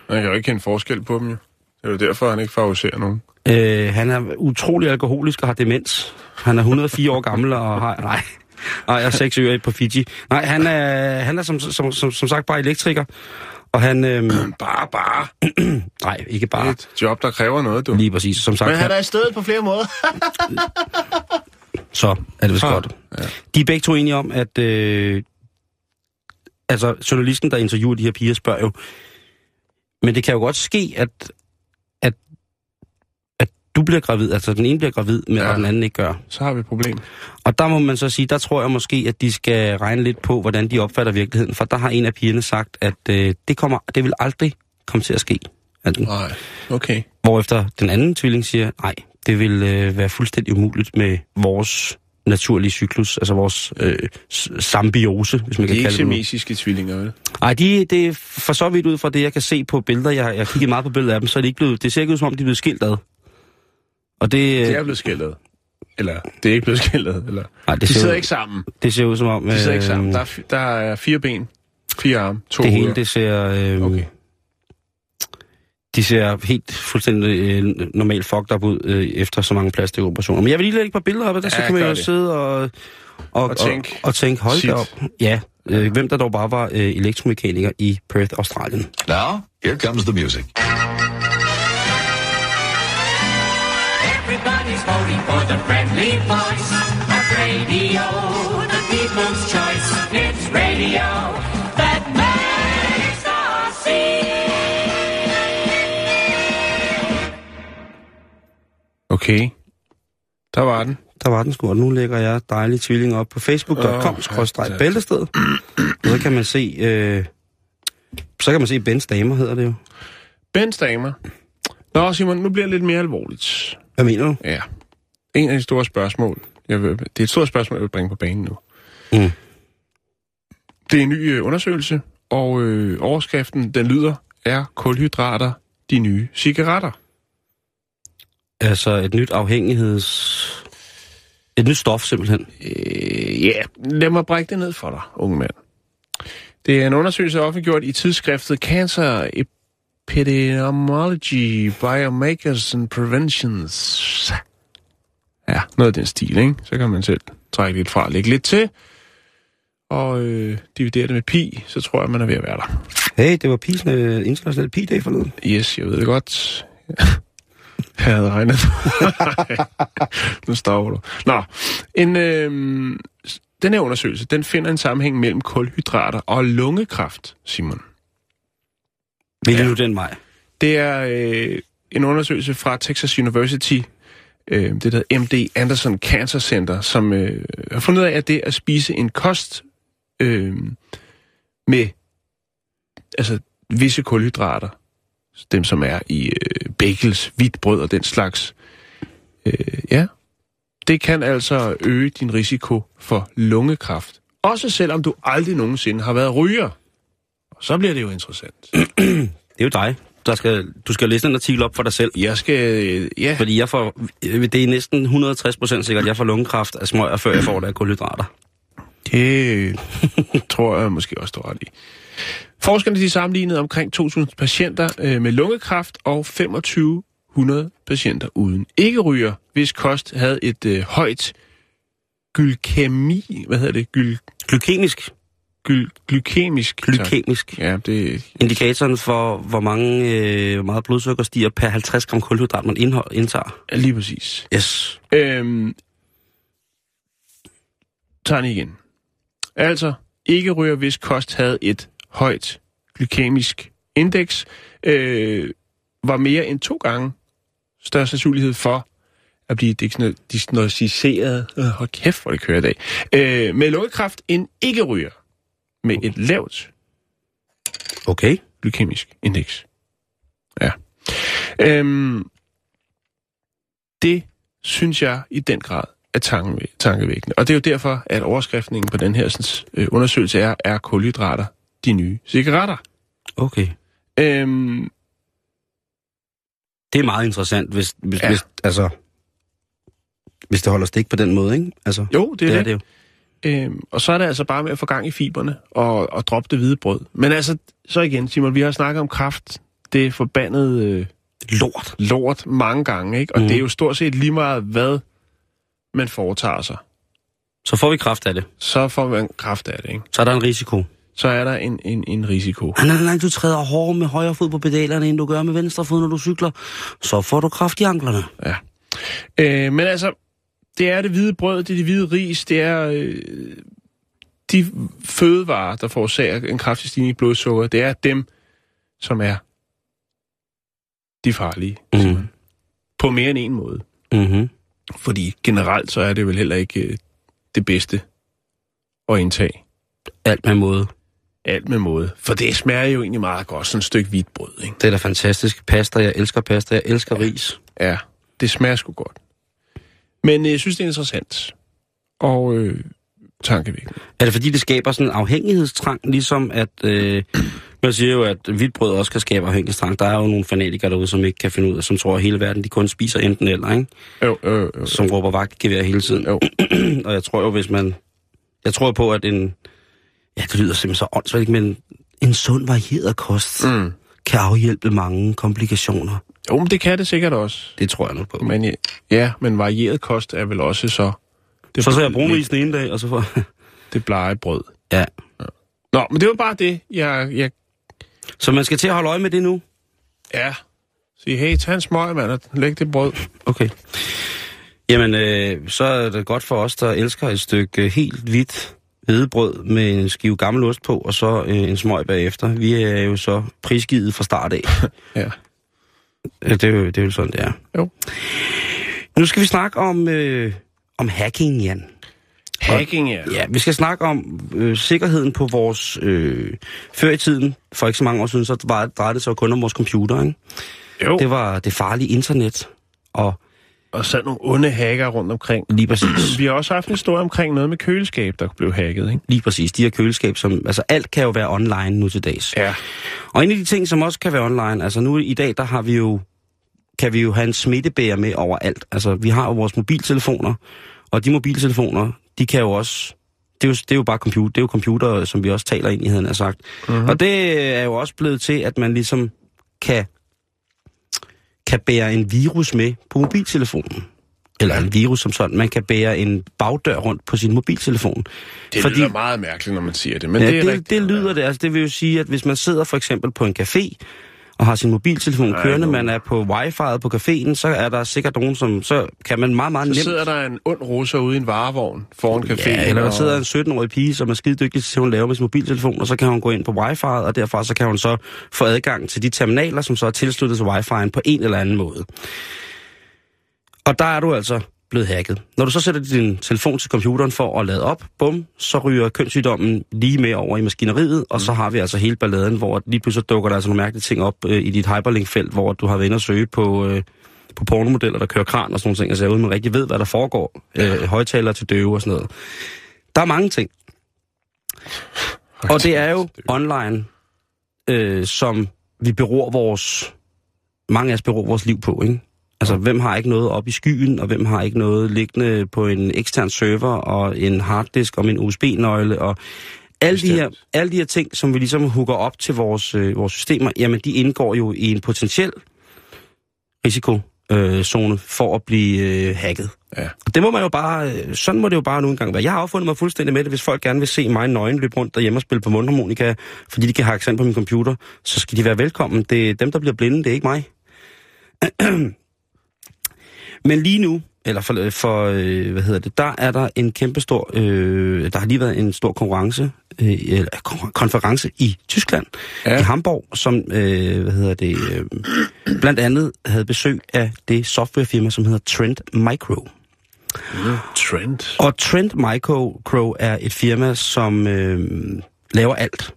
Man kan jo ikke kende forskel på dem, jo. Det er jo derfor, han ikke favoriserer nogen. Øh, han er utrolig alkoholisk og har demens. Han er 104 år gammel og har... Nej, nej jeg er seks øer på Fiji. Nej, han er, han er som, som, som, som sagt bare elektriker. Og han... Øh, [CLEARS THROAT] Bare, bare. [CLEARS THROAT] nej, ikke bare. Et job, der kræver noget, du. Lige præcis. Som sagt, Men han er i stedet på flere måder. så er det vist Ah, godt. De er begge to enige om, at... Øh, altså, journalisten, der interviewer de her piger, spørger jo... Men det kan jo godt ske, at du bliver gravid, altså den ene bliver gravid, men Ja. og den anden ikke gør. Så har vi et problem. Og der må man så sige, der tror jeg måske, at de skal regne lidt på, hvordan de opfatter virkeligheden. For der har en af pigerne sagt, at øh, det, kommer, det vil aldrig komme til at ske. Altså, Nej, okay. Hvorefter den anden tvilling siger, nej, det vil øh, være fuldstændig umuligt med vores naturlige cyklus, altså vores øh, symbiose, hvis man er kan ikke kalde det. semesiske tvillinger, vel? Nej, de, det er for så vidt ud fra det, jeg kan se på billeder. Jeg, jeg har kigget meget på billeder af dem, så er det ikke blevet, det ser ikke ud som om, de er blevet skilt ad. Og det, Det er blevet skældet. Eller, det er ikke blevet [LAUGHS] skældet. Eller... nej, det, De ser sidder ud, ikke sammen. det ser ud som om... De sidder ikke øh, sammen. Der er, der er fire ben, fire arme, to det hoveder. hele, det ser... Øh, Okay. De ser helt fuldstændig øh, normalt fucked up ud øh, efter så mange plastikoperationer. Men jeg vil lige lægge et par billeder op af det, så Ja, kan man jo det. sidde og, og, Og tænke, og, og tænke hold da op. Ja, øh, hvem der dog bare var øh, elektromekaniker i Perth, Australien. Now, here comes the music. Everybody's voting for the friendly voice of radio, the people's choice. It's radio that makes us see. Okay. Der var den. Der var den sgu, og nu lægger jeg dejlige tvillinger op på facebook.com Åh, bæltested. Og så kan man se, øh, så kan man se Bens damer, hedder det jo. Bens damer. Nå, Simon, nu bliver det lidt mere alvorligt. Hvad mener du? Ja. En af de store spørgsmål. Jeg vil, det er et stort spørgsmål, jeg vil bringe på banen nu. Mm. Det er en ny øh, undersøgelse, og øh, overskriften, den lyder, er kulhydrater de nye cigaretter? Altså et nyt afhængigheds... Et nyt stof simpelthen. Øh, ja, lad mig brække det ned for dig, unge mand. Det er en undersøgelse offentliggjort i tidsskriftet Cancer Epidemiology, Biomakers and Preventions. Ja, noget af den stil, ikke? Så kan man selv trække lidt fra og lægge lidt til. Og øh, dividere det med pi, så tror jeg, man er ved at være der. Hey, det var Pis, uh, international Pi-dag forleden. Yes, jeg ved det godt. [LAUGHS] Jeg havde regnet. [LAUGHS] nu stopper du. Nå, en, øh, den her undersøgelse, den finder en sammenhæng mellem kulhydrater og lungekræft, Simon. Vil Ja. nu den vej? Det er øh, en undersøgelse fra Texas University, øh, det der MD Anderson Cancer Center, som øh, har fundet ud af, at det at spise en kost øh, med altså visse kulhydrater, dem som er i øh, bagels, hvidt brød og den slags, øh, ja, det kan altså øge din risiko for lungekræft. Også selvom du aldrig nogensinde har været ryger. Så bliver det jo interessant. Det er jo dig. Der skal, du skal læse den artikel op for dig selv. Jeg skal... øh, Ja, Fordi jeg får, det er næsten 160 procent sikkert, at jeg får lungekræft af smøger, før jeg får det af kulhydrater. det [LAUGHS] tror jeg måske også, du ret i. Forskerne de sammenlignede omkring 2.000 patienter øh, med lungekræft og 2.500 patienter uden ikke-ryger, hvis kost havde et øh, højt glykemi... Hvad hedder det? Gyl, Glykemisk. Gyl, glykemisk... tak. Glykemisk. Ja, det... Indikatoren for, hvor, mange, øh, hvor meget blodsukker stiger per 50 gram kulhydrat, man indhold, indtager. Ja, lige præcis. Yes. Øhm, tager den igen. Altså, ikke ryger, hvis kost havde et højt glykemisk indeks, øh, var mere end to gange større sandsynlighed for at blive diagnostiseret, øh, hold kæft, hvor det kører i dag, øh, med lungekræft end ikke ryger med et lavt Okay. glykemisk indeks. Ja. Øhm, det synes jeg i den grad er tankevæ- tankevækkende. Og det er jo derfor, at overskriften på den her sådan, øh, undersøgelse er, er kulhydrater de nye cigaretter. Okay. Øhm, Det er meget interessant, hvis, hvis, Ja. hvis, altså, hvis det holder stik på den måde, ikke? Altså, jo, det er det det. er det jo. Øhm, og så er det altså bare med at få gang i fiberne og, og droppe det hvide brød. Men altså, så igen, Simon, vi har snakket om kraft. Det er forbandet øh, Lort. lort mange gange, ikke? Og mm. Det er jo stort set lige meget, hvad man foretager sig. Så får vi kraft af det. Så får man kraft af det, ikke? Så er der en risiko. Så er der en, en, en risiko. Nej, nej, nej, du træder hårdere med højre fod på pedalerne, end du gør med venstre fod, når du cykler. Så får du kraft i anklerne. Ja. Øh, men altså, det er det hvide brød, det er det hvide ris, det er øh, de fødevarer, der forårsager en kraftig stigning i blodsukker, det er dem, som er de farlige. Mm. På mere end en måde. Mm-hmm. Fordi generelt så er det vel heller ikke øh, det bedste at indtage. Alt med måde. Alt med måde. For det smager jo egentlig meget godt, sådan et stykke hvidt brød, ikke? Det er da fantastisk. Pasta, jeg elsker pasta, jeg elsker ris. Ja, det smager sgu godt. Men øh, jeg synes, det er interessant. Og øh, tankevækkende. Er det fordi, det skaber sådan en afhængighedstrang, ligesom at... Øh, man siger jo, at hvidt brød også kan skabe afhængighedstrang. Der er jo nogle fanatikere derude, som ikke kan finde ud af, som tror, at hele verden de kun spiser enten eller, ikke? Jo, jo, jo. Som råber vagtgevær hele tiden. Jo. [CLEARS THROAT] og jeg tror jo, hvis man... Jeg tror på, at en... Ja, det lyder simpelthen så åndssvagt, men en sund varieret kost Mm. kan afhjælpe mange komplikationer. Jo, men det kan det sikkert også. Det tror jeg nu på. Men ja, ja, men varieret kost er vel også så... Det, så så jeg brunris den ene dag, og så får... [LAUGHS] Det blege brød. ja. Nå, men det var bare det, jeg... jeg Så man skal til at holde øje med det nu? ja. Sige, hey, tag en smøg, mand, og læg det brød. [LAUGHS] Okay. Jamen, øh, så er det godt for os, der elsker et stykke øh, helt hvidt hvedebrød med en skive gammel ost på, og så øh, en smøg bagefter. Vi er jo så prisgivet fra start af. [LAUGHS] Ja. Ja, det, er jo, det er jo sådan, det er. Jo. Nu skal vi snakke om, øh, om hacking, Jan. Hacking, ja. Ja, vi skal snakke om øh, sikkerheden på vores... Øh, før i tiden, for ikke så mange år siden, så var, drejede det sig kun om vores computer, ikke? Jo. Det var det farlige internet, og Og så nogle onde hacker rundt omkring. lige præcis... Vi har også haft en historie omkring noget med køleskab, der blev hacket, ikke? Lige præcis. De her køleskab, som... Altså, alt kan jo være online nu til dags. Ja. Og en af de ting, som også kan være online... Altså, nu i dag, der har vi jo... Kan vi jo have en smittebærer med overalt. Altså, vi har jo vores mobiltelefoner, og de mobiltelefoner, de kan jo også... Det er jo, det er jo bare computer, det er jo computer, som vi også taler ind i, havde han sagt. Mm-hmm. Og det er jo også blevet til, at man ligesom kan, kan bære en virus med på mobiltelefonen. Eller en virus som sådan. Man kan bære en bagdør rundt på sin mobiltelefon. Det Fordi... lyder meget mærkeligt, når man siger det, men ja, det er det, rigtigt. det lyder det. Altså, det vil jo sige, at hvis man sidder for eksempel på en café, og har sin mobiltelefon kørende, man er på wifi'et på caféen, så er der sikkert nogen, som... Så kan man meget, meget Så nemt... sidder der en ond russer ude i en varevogn foran caféen. Ja, eller der og- sidder en 17-årig pige, som er skide dygtig til, at hun laver med sin mobiltelefon, og så kan hun gå ind på wifi'et, og derfra så kan hun så få adgang til de terminaler, som så er tilsluttet til wifi'en på en eller anden måde. Og der er du altså blevet hacket. Når du så sætter din telefon til computeren for at lade op, bum, så ryger kønssygdommen lige med over i maskineriet, og så har vi altså hele balladen, hvor lige pludselig dukker der altså nogle mærkelige ting op øh, i dit hyperlink-felt, hvor du har været inde og søge på, øh, på pornomodeller, der kører kran og sådan nogle ting, altså uden man rigtig ved, hvad der foregår. Øh, højtaler til døve og sådan noget. Der er mange ting. Og det er jo online øh, som vi beror vores... Mange af os beror vores liv på, ikke? Altså, hvem har ikke noget op i skyen, og hvem har ikke noget liggende på en ekstern server, og en harddisk, og en USB-nøgle, og alle de, her, alle de her ting, som vi ligesom hugger op til vores, øh, vores systemer, jamen, de indgår jo i en potentiel risikozone zone for at blive øh, hacket. Ja. Og det må man jo bare, øh, sådan må det jo bare nu engang være. Jeg har affundet mig fuldstændig med det, hvis folk gerne vil se mig nøgen løbe rundt derhjemme og spille på mundharmonika, fordi de kan hacke sig ind på min computer, så skal de være velkommen. Det er dem, der bliver blinde, det er ikke mig. [CLEARS THROAT] Men lige nu, eller for, for øh, hvad hedder det, der er der en kæmpestor, øh, der har lige været en stor konkurrence, øh, eller kon- konference i Tyskland, Ja. i Hamburg, som, øh, hvad hedder det, øh, blandt andet havde besøg af det softwarefirma, som hedder Trend Micro. Trend. Og Trend Micro er et firma, som øh, laver alt.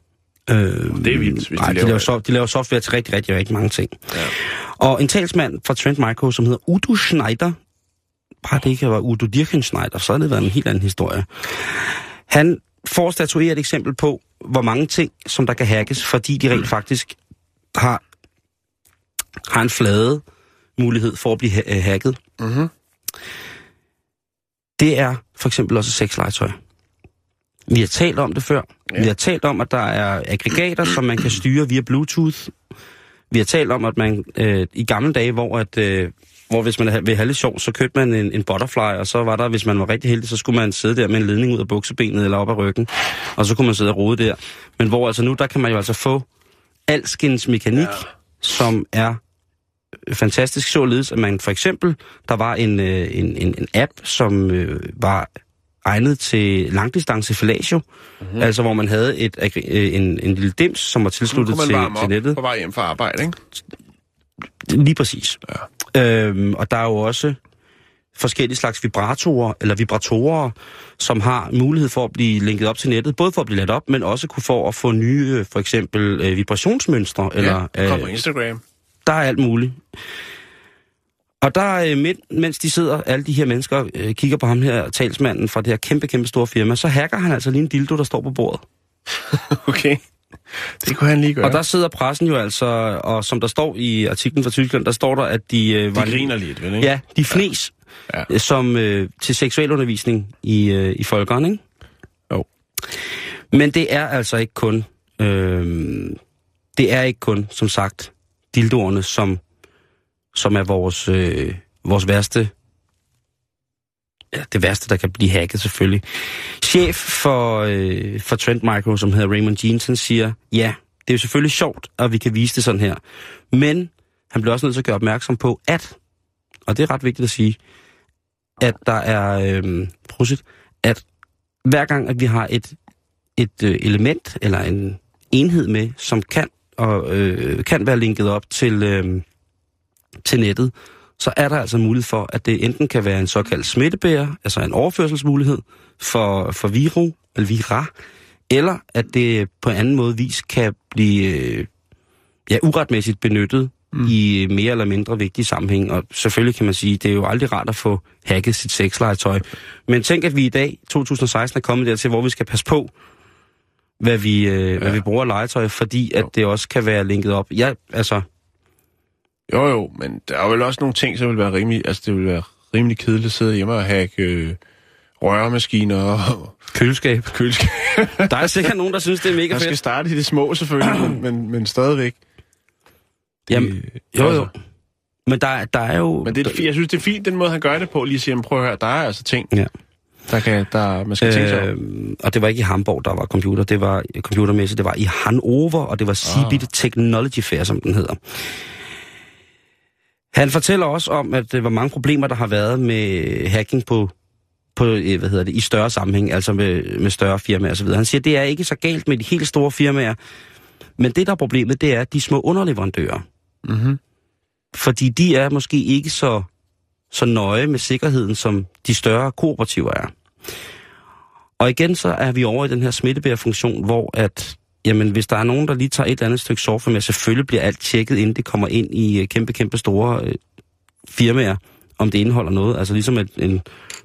Øh, Det er vildt, hvis de nej, de, laver laver alt. so, de laver software til rigtig, rigtig, rigtig mange ting. Ja. Og en talsmand fra Trend Micro, som hedder Udo Schneider, bare det ikke var Udo Dirkenschneider, så havde det været en helt anden historie. Han får statueret et eksempel på, hvor mange ting, som der kan hackes, fordi de rent faktisk har, har en flade mulighed for at blive ha- øh, hacket. Mhm. Det er for eksempel også sexlegetøj. Vi har talt om det før. Ja. Vi har talt om, at der er aggregater, som man kan styre via Bluetooth. Vi har talt om, at man øh, i gamle dage, hvor, at, øh, hvor hvis man ville have lidt sjov, så købte man en, en butterfly, og så var der, hvis man var rigtig heldig, så skulle man sidde der med en ledning ud af buksebenet eller op ad ryggen, og så kunne man sidde og rode der. Men hvor altså nu, der kan man jo altså få alskens mekanik, ja. som er fantastisk således, at man for eksempel, der var en, øh, en, en, en app, som øh, var egnet til langdistance fellatio, mm-hmm. altså hvor man havde et, øh, en, en lille dims, som var tilsluttet til, til nettet. på vej hjem fra arbejde, ikke? Lige præcis. Ja. Øhm, og der er jo også forskellige slags vibratorer, eller vibratorer, som har mulighed for at blive linket op til nettet, både for at blive ladt op, men også kunne for at få nye, øh, for eksempel øh, vibrationsmønstre, eller ja, på øh, Instagram. der er alt muligt. Og der, øh, midt, mens de sidder, alle de her mennesker, øh, kigger på ham her, talsmanden fra det her kæmpe, kæmpe store firma, så hacker han altså lige en dildo, der står på bordet. [LAUGHS] Okay. Det kunne han lige gøre. Og der sidder pressen jo altså, og som der står i artiklen fra Tyskland, der står der, at de... Øh, de griner lidt, vel, ikke? Ja, de fnes Ja. ja. som øh, til seksualundervisning i, øh, i folkeren, ikke? Jo. Men det er altså ikke kun, øh, det er ikke kun, som sagt, dildoerne, som, som er vores, øh, vores værste, ja, det værste, der kan blive hacket selvfølgelig. Chef for, øh, for Trend Micro, som hedder Raymond Jensen, siger, ja, det er jo selvfølgelig sjovt, at vi kan vise det sådan her. Men han bliver også nødt til at gøre opmærksom på, at, og det er ret vigtigt at sige, at der er, øh, prosit, at hver gang, at vi har et, et øh, element eller en enhed med, som kan og øh, kan være linket op til, øh, til nettet, så er der altså mulighed for, at det enten kan være en såkaldt smittebærer, altså en overførselsmulighed for, for viru, eller vira, eller at det på en anden måde vis kan blive øh, ja, uretmæssigt benyttet mm. i mere eller mindre vigtige sammenhæng. Og selvfølgelig kan man sige, det er jo aldrig rart at få hacket sit sexlegetøj. Men tænk, at vi i dag, 2016, er kommet dertil, hvor vi skal passe på, hvad vi, øh, ja. hvad vi bruger legetøj, fordi at det også kan være linket op. Ja, altså, Jo, jo, men der er vel også nogle ting, som vil være rimelig... Altså, det vil være rimelig kedeligt at sidde hjemme og hacke øh, røremaskiner og køleskab. køleskab. [LAUGHS] Der er sikkert nogen, der synes, det er mega Man skal fedt. starte i det små, selvfølgelig, men, men, men stadigvæk. Det, Jamen, Jo, jo. altså, Men der, der er jo... Men det er, jeg synes, det er fint, den måde, han gør det på. Lige at sige, "Jamen, prøv at høre, der er altså ting, Ja. der kan, der, man skal tænke sig om. Øh, og det var ikke i Hamburg, der var computer. Det var computermesse. Det var i Hannover, og det var Cebit ah. Technology Fair, som den hedder. Han fortæller også om, at det var mange problemer, der har været med hacking på, på øh, hvad hedder det, i større sammenhæng, altså med, med større firmaer osv. Han siger, at det er ikke så galt med de helt store firmaer, men det, der er problemet, det er de små underleverandører. Mm-hmm. Fordi de er måske ikke så, så nøje med sikkerheden, som de større kooperativer er. Og igen så er vi over i den her smittebærfunktion, hvor at, jamen, hvis der er nogen, der lige tager et eller andet stykke software med, selvfølgelig bliver alt tjekket, inden det kommer ind i øh, kæmpe, kæmpe store øh, firmaer, om det indeholder noget. Altså ligesom at en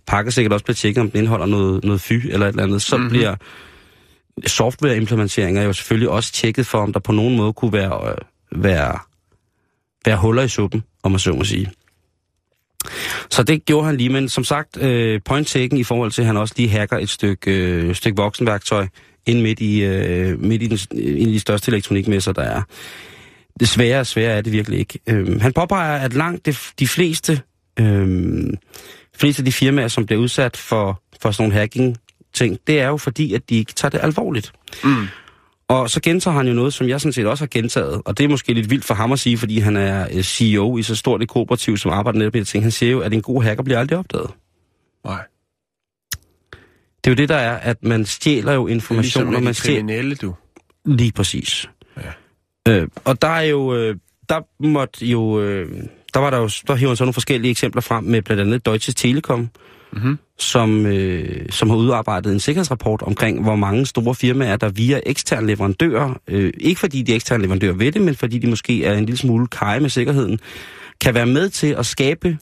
pakke sikkert også bliver tjekket, om den indeholder noget, noget fy eller et eller andet. Så Mhm. mm-hmm. bliver softwareimplementeringer jo selvfølgelig også tjekket for, om der på nogen måde kunne være, øh, være, være huller i suppen, om man så må sige. Så det gjorde han lige, men som sagt, øh, point taken i forhold til, at han også lige hacker et stykke, øh, stykke voksenværktøj ind midt i, øh, midt i, den, en af de største elektronikmesser, der er. Desværre, svære er det virkelig ikke. Øh, han påpeger, at langt de, de fleste, øh, fleste af de firmaer, som bliver udsat for, for sådan nogle hacking ting, det er jo fordi, at de ikke tager det alvorligt. Mm. Og så gentager han jo noget, som jeg sådan set også har gentaget, og det er måske lidt vildt for ham at sige, fordi han er øh, CEO i så stort et kooperativ, som arbejder netop med det ting. Han siger jo, at en god hacker bliver aldrig opdaget. Nej. Det er jo det, der er, at man stjæler jo Det er information, ligesom man stjæler... kriminelle, du. Lige præcis. Ja. Øh, og der er jo... Øh, der måtte jo... Øh, der var der jo... Der hiver han så nogle forskellige eksempler frem med blandt andet Deutsche Telekom, Mhm. som, øh, som har udarbejdet en sikkerhedsrapport omkring, hvor mange store firmaer, der via eksterne leverandører, øh, ikke fordi de eksterne leverandører ved det, men fordi de måske er en lille smule kaj med sikkerheden, kan være med til at skabe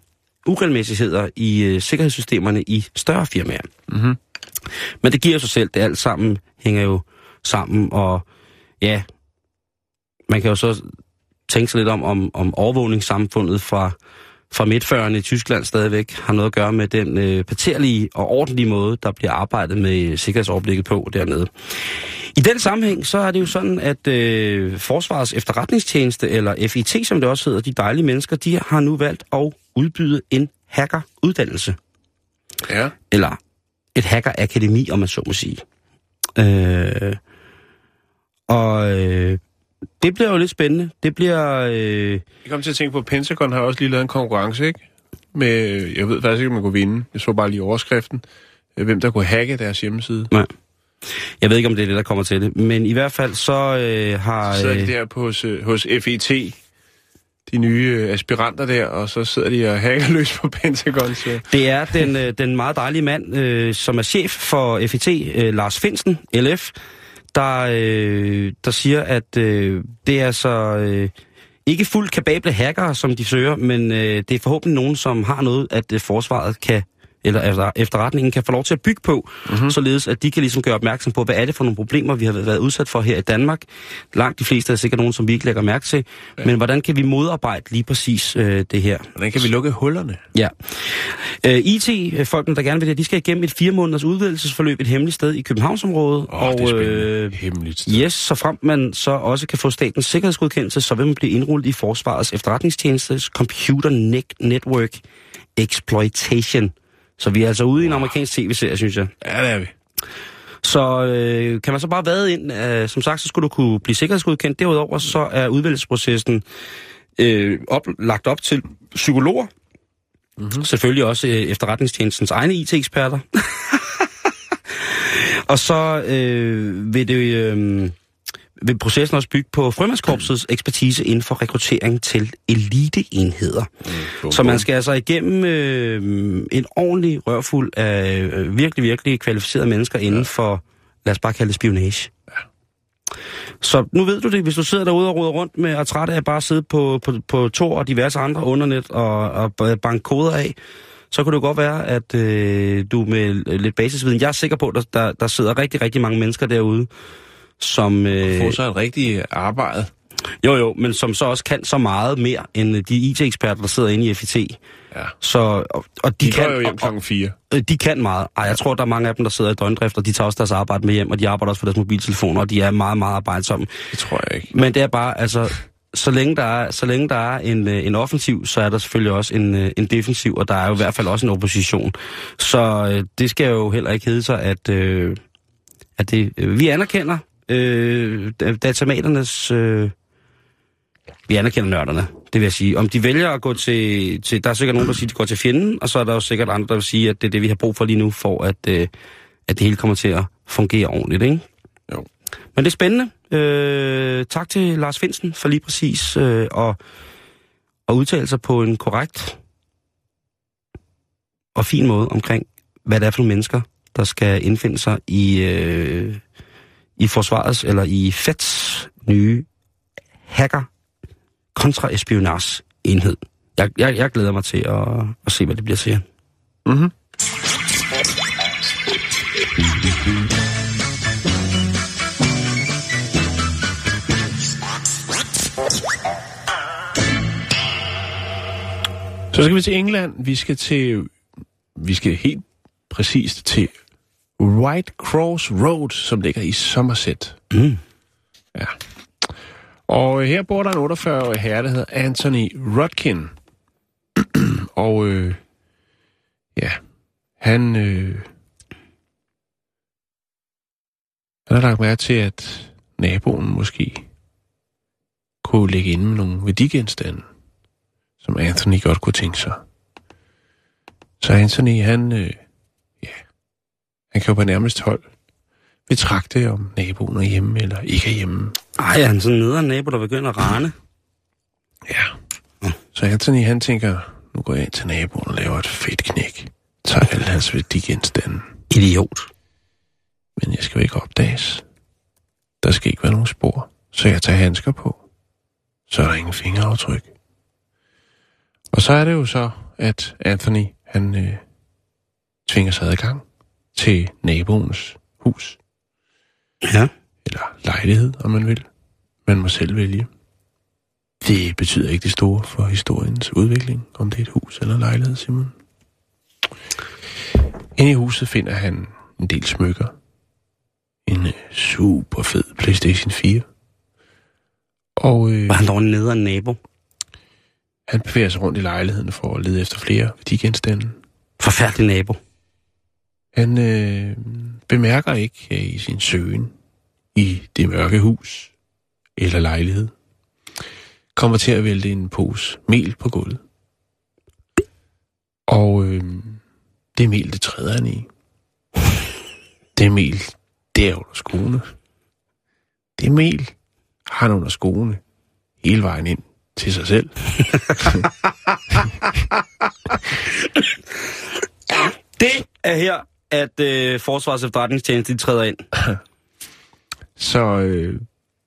uregelmæssigheder i øh, sikkerhedssystemerne i større firmaer. Mhm. Men det giver jo sig selv, det alt sammen hænger jo sammen, og ja, man kan jo så tænke sig lidt om, om, om overvågningssamfundet fra, fra midtførerne i Tyskland stadigvæk har noget at gøre med den øh, paterlige og ordentlige måde, der bliver arbejdet med sikkerhedsoverblikket på dernede. I den sammenhæng, så er det jo sådan, at øh, Forsvarets efterretningstjeneste, eller FIT, som det også hedder, de dejlige mennesker, de har nu valgt at udbyde en hackeruddannelse. Ja. Eller et hackerakademi, om man så må sige. Øh, og øh, det bliver jo lidt spændende. Det bliver... Øh, Jeg kom til at tænke på, at Pentagon har også lige lavet en konkurrence, ikke? Med, jeg ved faktisk ikke, om man kunne vinde. Jeg så bare lige overskriften. Øh, Hvem der kunne hacke deres hjemmeside. nej. Jeg ved ikke, om det er det, der kommer til det. Men i hvert fald så øh, har... Så sidder de Øh, der på, hos, øh, hos FET, de nye øh, aspiranter der, og så sidder de og hacker [LAUGHS] løs på Pentagon. Så. det er den, øh, den meget dejlige mand, øh, som er chef for FIT, øh, Lars Finsen, LF, der, øh, der siger, at øh, det er så... Øh, ikke fuldt kapable hackere, som de søger, men øh, det er forhåbentlig nogen, som har noget, at øh, forsvaret kan eller efter, efterretningen kan få lov til at bygge på, mm-hmm. således at de kan ligesom gøre opmærksom på, hvad er det for nogle problemer, vi har været udsat for her i Danmark. Langt de fleste er sikkert nogen, som vi ikke lægger mærke til, ja. men hvordan kan vi modarbejde lige præcis øh, det her? Hvordan kan vi lukke hullerne? Ja. Øh, IT-folkene, der gerne vil det, de skal igennem et fire måneders udvidelsesforløb et hemmeligt sted i Københavnsområdet. Åh, det er øh, Hemmeligt sted. yes, så frem man så også kan få statens sikkerhedsgodkendelse, så vil man blive indrullet i Forsvarets efterretningstjenestes Computer Net- Network Exploitation. Så vi er altså ude i en amerikansk tv-serie, synes jeg. Ja, det er vi. Så øh, kan man så bare vade ind. Øh, som sagt, så skulle du kunne blive sikkerhedsgodkendt. Derudover så er udvælgelsesprocessen øh, op, lagt op til psykologer. Mm-hmm. Selvfølgelig også øh, efterretningstjenestens egne IT-eksperter. [LAUGHS] Og så øh, vil det... Øh, vil processen også bygge på Frømandskorpsets ekspertise inden for rekruttering til eliteenheder. Mm, så man skal altså igennem øh, en ordentlig rørfuld af øh, virkelig, virkelig kvalificerede mennesker inden for, lad os bare kalde det spionage. Så nu ved du det, hvis du sidder derude og roder rundt med at træt af at bare sidde på, på, på Tor og diverse andre undernet og, og banke koder af, så kunne det godt være, at øh, du med lidt basisviden, jeg er sikker på, at der, der, der sidder rigtig, rigtig mange mennesker derude, som... Øh, Få sig et rigtigt arbejde. jo, jo, men som så også kan så meget mere end øh, de IT-eksperter, der sidder inde i FIT. Ja. Så, og, og de, De, kan, jo hjem klokken 4. og, de kan meget. Ej, jeg tror, der er mange af dem, der sidder i døgndrift, og de tager også deres arbejde med hjem, og de arbejder også for deres mobiltelefoner, og de er meget, meget arbejdsomme. Det tror jeg ikke. Men det er bare, altså, så længe der er, så længe der er en, øh, en offensiv, så er der selvfølgelig også en, øh, en defensiv, og der er jo i hvert fald også en opposition. Så øh, det skal jo heller ikke hedde sig, at, øh, at det, øh, vi anerkender øh, da- datamaternes... Øh, vi anerkender nørderne, det vil jeg sige. Om de vælger at gå til, til... Der er sikkert nogen, der siger, at de går til fjenden, og så er der jo sikkert andre, der vil sige, at det er det, vi har brug for lige nu, for at, øh, at det hele kommer til at fungere ordentligt, ikke? Jo. Men det er spændende. Øh, tak til Lars Finsen for lige præcis øh, at, at udtale sig på en korrekt og fin måde omkring, hvad det er for nogle mennesker, der skal indfinde sig i, øh, i forsvarets, eller i FETs nye hacker kontraespionage enhed. Jeg, jeg, jeg glæder mig til at, at se, hvad det bliver til. Mm-hmm. Så skal vi til England. Vi skal til... Vi skal helt præcist til White Cross Road, som ligger i Somerset. Mm. Ja. Og øh, her bor der en 48-årig herre, der hedder Anthony Rodkin. [CLEARS THROAT] og øh, ja, han, øh, han har lagt mærke til, at naboen måske kunne lægge inde med nogle værdigenstande, som Anthony godt kunne tænke sig. Så Anthony, han, øh, han kan jo på nærmest hold betragte, om naboen er hjemme eller ikke er hjemme. Ej, er han sådan en nederen nabo, der begynder at rane? Ja. Så Anthony, han tænker, nu går jeg ind til naboen og laver et fedt knæk. Tager alle hans værdigenstande. Idiot. Men jeg skal jo ikke opdages. Der skal ikke være nogen spor. Så jeg tager handsker på. Så er der ingen fingeraftryk. Og så er det jo så, at Anthony, han øh, tvinger sig adgang til naboens hus. Ja. Eller lejlighed, om man vil. Man må selv vælge. Det betyder ikke det store for historiens udvikling, om det er et hus eller lejlighed, Simon. Inde i huset finder han en del smykker. En øh, super fed PlayStation 4. Og øh, Var han dog en nederen nabo? han bevæger sig rundt i lejligheden for at lede efter flere værdigenstande. Forfærdelig nabo. Han øh, bemærker ikke øh, i sin søgen i det mørke hus eller lejlighed, kommer til at vælte en pose mel på gulvet. Og øh, det mel, det træder han i. Det mel, det er under skoene. Det mel har han under skoene hele vejen ind til sig selv. [LAUGHS] Det er her, at øh, Forsvars efterretningstjeneste de træder ind. [CLEARS THROAT] Så øh,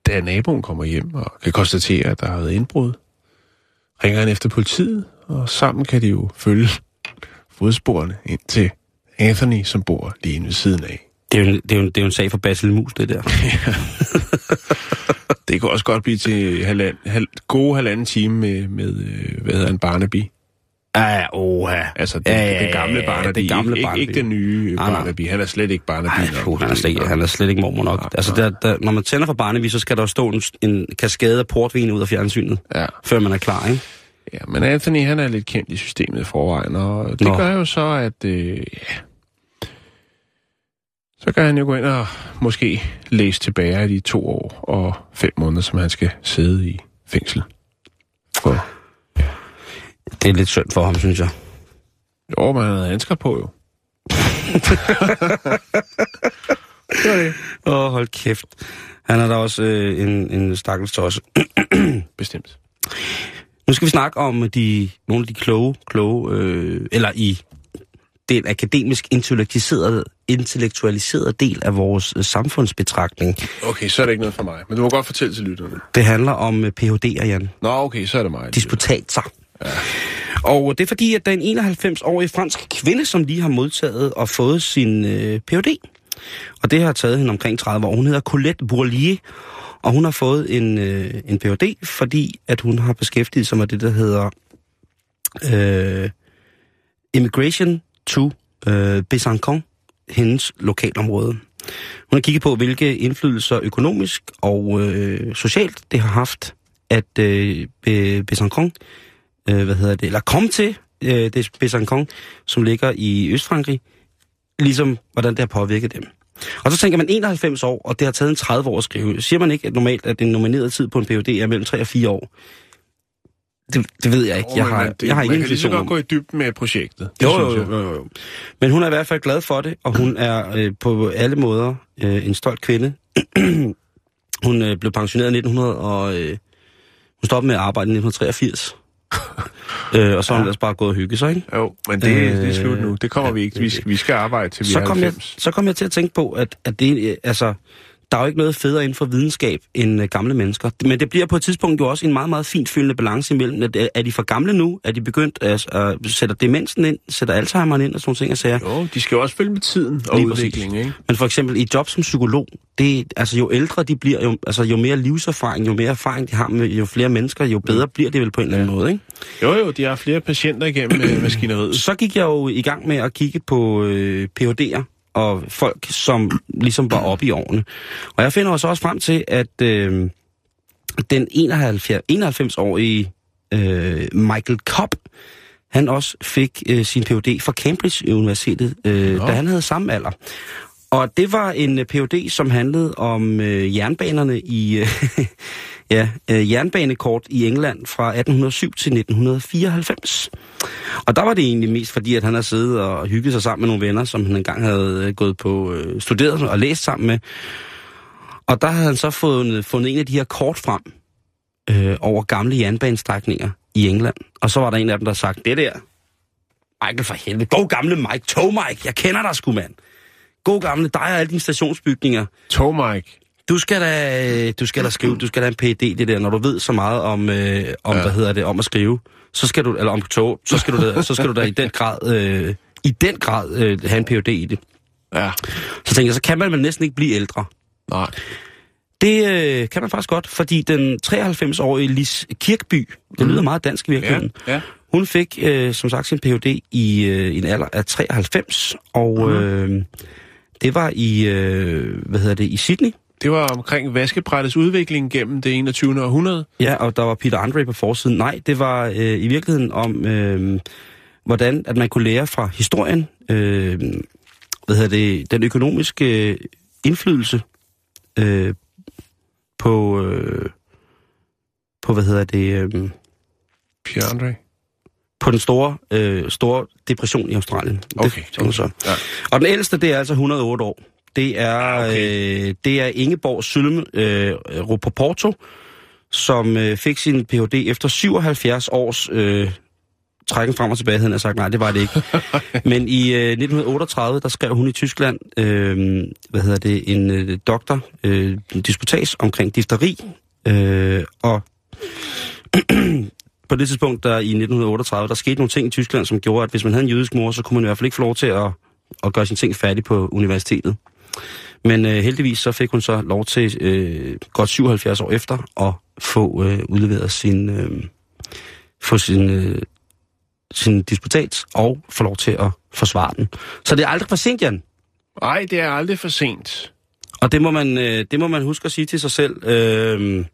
da naboen kommer hjem og kan konstatere, at der har været indbrud, ringer han efter politiet, og sammen kan de jo følge [LAUGHS] fodsporene ind til Anthony, som bor lige ved siden af. Det er jo en, det er jo det er jo en sag for Basil Mus, det der. [LAUGHS] Det kunne også godt blive til halvand, halv, gode halvanden time med, med øh, hvad hedder en Barnaby. Ja, oha. Altså den, Ja, ja, den gamle Barnaby, den gamle ikke, Barnaby. ikke, ikke den nye nej. Barnaby. Han er slet ikke Barnaby. Ej, puh, han, er slet, ikke- han er slet ikke mormor nok. Nej, altså, der, der, når man tænder for Barnaby, så skal der jo stå en, en kaskade af portvin ud af fjernsynet, Ja. før man er klar, ikke? Ja, men Anthony, han er lidt kendt i systemet i forvejen, og det Nå. gør jo så, at... Øh, ja, så kan han jo gå ind og måske læse tilbage af de to år og fem måneder, som han skal sidde i fængsel. For, Det er lidt synd for ham, synes jeg. jo, man havde handsker på jo. [LAUGHS] Åh, oh, hold kæft. Han er da også øh, en, en stakkels tosse. [CLEARS THROAT] Bestemt. Nu skal vi snakke om de, nogle af de kloge, kloge øh, eller i den akademisk intellektualiserede, intellektualiserede del af vores øh, samfundsbetragtning. Okay, så er det ikke noget for mig. Men du må godt fortælle til lytterne. Det handler om øh, Ph.D.'er, Jan. Nå, okay, så er det mig. Disputatser. Ja. Og det er fordi, at der er en 91-årig fransk kvinde, som lige har modtaget og fået sin øh, Ph.D. Og det har taget hende omkring 30 år. Hun hedder Colette Bourlier, og hun har fået en, øh, en Ph.D., fordi at hun har beskæftiget sig med det, der hedder øh, Immigration to øh, Besançon, hendes lokalområde. Hun har kigget på, hvilke indflydelser økonomisk og øh, socialt det har haft, at øh, Besançon, øh, hvad hedder det, eller kom til øh, det Besançon, som ligger i Østfrankrig, ligesom hvordan det har påvirket dem. Og så tænker man 91 år, og det har taget en 30 år at skrive. Siger man ikke at normalt, at den nominerede tid på en PhD er mellem 3 og 4 år? Det, det ved jeg ikke. Jeg har, det, jeg har ingen kan lige så godt gå i dybden med projektet. Det Jo, jo, jo, jo, jo. Men hun er i hvert fald glad for det, og hun er øh, på alle måder øh, en stolt kvinde. [CLEARS THROAT] hun øh, blev pensioneret i 1900, og øh, hun stoppede med at arbejde i 1983. [LAUGHS] øh, og så har hun ellers bare gået og hygge sig, ikke? Jo, men det, det er slut nu. Det kommer vi ikke. Vi skal, vi skal arbejde til vi så er kom, jeg, 90. så kom jeg til at tænke på, at, at det, øh, altså, der er jo ikke noget federe inden for videnskab end øh, gamle mennesker. Men det bliver på et tidspunkt jo også en meget, meget fint fyldende balance imellem, at, øh, er de for gamle nu? Er de begyndt at, at sætte demensen ind, sætter Alzheimer'en ind og sådan ting, og sager? Jo, de skal jo også følge med tiden og udviklingen, ikke? Men for eksempel i job som psykolog, det, altså jo ældre de bliver, jo, altså jo mere livserfaring, jo mere erfaring de har med jo flere mennesker, jo bedre bliver det vel på en eller anden måde, ikke? Jo, jo, de har flere patienter igennem øh, maskineriet. Så gik jeg jo i gang med at kigge på øh, PhD'er og folk, som ligesom var oppe i årene. Og jeg finder også også frem til, at øh, den 91, 91-årige øh, Michael Cobb, han også fik øh, sin Ph.D. fra Cambridge Universitetet, øh, da han havde samme alder. Og det var en øh, Ph.D., som handlede om øh, jernbanerne i øh, [LAUGHS] ja, øh, jernbanekort i England fra 1807 til 1994. Og der var det egentlig mest fordi, at han havde siddet og hygget sig sammen med nogle venner, som han engang havde øh, gået på øh, studeret og læst sammen med. Og der havde han så fundet, fundet en af de her kort frem øh, over gamle jernbanestrækninger i England. Og så var der en af dem, der sagde, det der, Michael for helvede, god gamle Mike, tog Mike, jeg kender dig sgu, mand. God gamle dig og alle dine stationsbygninger. Tog Mike. Du skal da, du skal da skrive, du skal da en PhD, det der, når du ved så meget om, øh, om ja. hvad hedder det, om at skrive, så skal du, eller om tog, så skal du da, så skal du da i den grad, øh, i den grad øh, have en PhD i det. Ja. Så tænker jeg, så kan man vel næsten ikke blive ældre. Nej. Det øh, kan man faktisk godt, fordi den 93-årige Lis Kirkby, det lyder meget dansk i virkeligheden, Ja, ja. hun fik øh, som sagt sin Ph.D. i øh, en alder af 93, og Mhm. øh, det var i, øh, hvad hedder det, i Sydney. Det var omkring vaskebrættets udvikling gennem det 21. århundrede. Ja, og der var Peter Andre på forsiden. Nej, det var øh, i virkeligheden om, øh, hvordan at man kunne lære fra historien, øh, hvad hedder det, den økonomiske øh, indflydelse øh, på, øh, på, hvad hedder det, øh, Pierre Andre. på den store, øh, store depression i Australien. Okay, det, det så. Ja. Og den ældste, det er altså 108 år. Det er, Ah, okay. øh, det er Ingeborg Sølme øh, Ropoporto, som øh, fik sin Ph.D. efter 77 års øh, trækken frem og tilbage, havde han sagt, nej, det var det ikke. [LAUGHS] Men i øh, 1938, der skrev hun i Tyskland, øh, hvad hedder det, en øh, doktor, øh, en disputas omkring difteri, øh, og [CLEARS THROAT] på det tidspunkt, der i 1938, der skete nogle ting i Tyskland, som gjorde, at hvis man havde en jødisk mor, så kunne man i hvert fald ikke få lov til at, at gøre sine ting færdige på universitetet. Men øh, heldigvis så fik hun så lov til øh, godt 77 år efter at få øh, udleveret sin, øh, få sin, øh, sin disputat og få lov til at forsvare den. Så det er aldrig for sent, Jan. Nej, det er aldrig for sent. Og det må man, øh, det må man huske at sige til sig selv. Øh,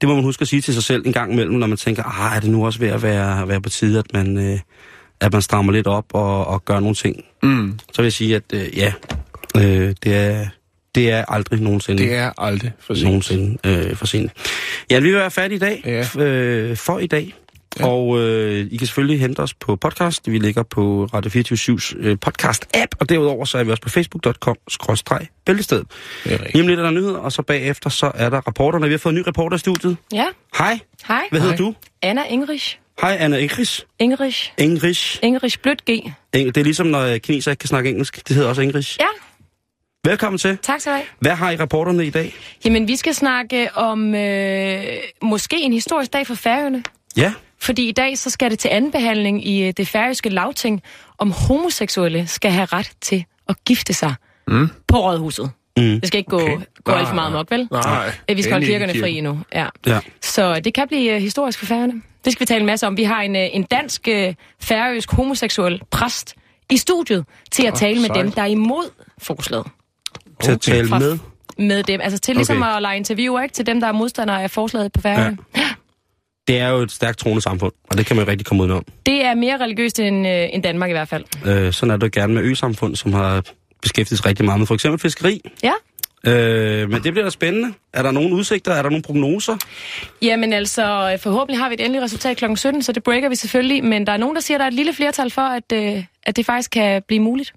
det må man huske at sige til sig selv en gang imellem, når man tænker, ah, er det nu også ved at være, være på tide, at man, øh, at man strammer lidt op og, og gør nogle ting. Mm. Så vil jeg sige, at øh, ja, øh, det, er, det er aldrig nogensinde, Det er aldrig for sent. nogensinde øh, for sent. Ja, vi vil være færdige i dag, Ja. øh, for i dag. Ja. Og øh, I kan selvfølgelig hente os på podcast. Vi ligger på Radio 24 øh, podcast-app, og derudover så er vi også på facebook.com-bæltested. Det rigtigt. Lige om lidt er der nyheder, og så bagefter så er der rapporterne. Vi har fået en ny reporter i studiet. Ja, Hej, hej. hvad hedder du? Anna Ingrich. Hej, Anna Ingris. Ingrich. Ingris. Ingrich Blødt G. Eng- Det er ligesom, når kineser ikke kan snakke engelsk. Det hedder også Ingris. Ja, Velkommen til. tak skal du have. Hvad har I rapporterne i dag? Jamen, vi skal snakke om øh, måske en historisk dag for Færøerne. Ja, Fordi i dag så skal det til anden behandling i øh, det færøske lavting, om homoseksuelle skal have ret til at gifte sig mm. på rådhuset. Mm. Det skal ikke gå, Okay. gå alt for meget nok, vel? Nej. Vi skal holde kirkerne fri endnu. Ja. ja. Så det kan blive øh, historisk for Færøerne. Det skal vi tale en masse om. Vi har en, øh, en dansk færøsk homoseksuel præst i studiet til at tale med sejt. dem, der er imod forslaget. Til at tale Fra- med. Med dem. Altså til ligesom Okay. at lege interviewer, ikke? Til dem, der er modstandere af forslaget på Færøerne. Ja. Det er jo et stærkt troende samfund, og det kan man jo rigtig komme udenom. Det er mere religiøst end, øh, end Danmark i hvert fald. Øh, sådan er det jo gerne med ø-samfund, som har beskæftiget sig rigtig meget med for eksempel fiskeri. Ja. Øh, men det bliver da spændende. Er der nogle udsigter? Er der nogle prognoser? Jamen altså, forhåbentlig har vi et endeligt resultat kl. 17, så det breaker vi selvfølgelig. Men der er nogen, der siger, at der er et lille flertal for, at, øh, at det faktisk kan blive muligt.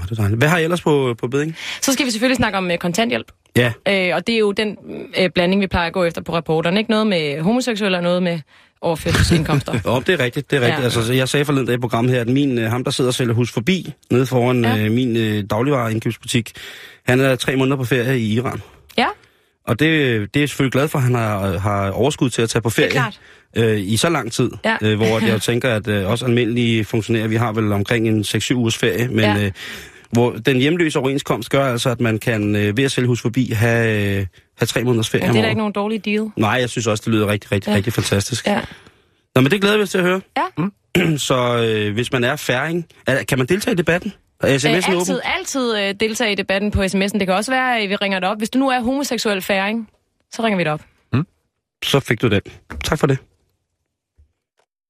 Oh, det er dejligt. Hvad har I ellers på, på beding? Så skal vi selvfølgelig snakke om øh, kontanthjælp. Ja, Øh, og det er jo den øh, blanding, vi plejer at gå efter på rapporterne. Ikke noget med homoseksuelle og noget med overførselsindkomster. [LAUGHS] oh, det er rigtigt. Det er rigtigt. Ja. Altså, jeg sagde forleden dag i programmet her, at min, øh, ham, der sidder og sælger hus forbi, nede foran ja. øh, min øh, dagligvareindkøbsbutik, han er tre måneder på ferie i Iran. Og det, det er jeg selvfølgelig glad for, at han har, har overskud til at tage på ferie. klart. Øh, I så lang tid, Ja. øh, hvor jeg tænker, at øh, også almindelige funktionærer, vi har vel omkring en 6-7 ugers ferie, men Ja. øh, hvor den hjemløse overenskomst gør altså, at man kan øh, ved at sælge hus forbi have, øh, have tre måneders ferie Ja, det er da ikke nogen dårlig deal. Nej, jeg synes også, det lyder rigtig, rigtig, Ja. rigtig fantastisk. Ja. Nå, men det glæder vi os til at høre. Ja. [CLEARS THROAT] Så øh, hvis man er færing, er, kan man deltage i debatten? Sms'en Øh, åben? altid, altid øh, deltage i debatten på sms'en. Det kan også være, at vi ringer det op. Hvis du nu er homoseksuel færing, så ringer vi det op. Så fik du den. Tak for det.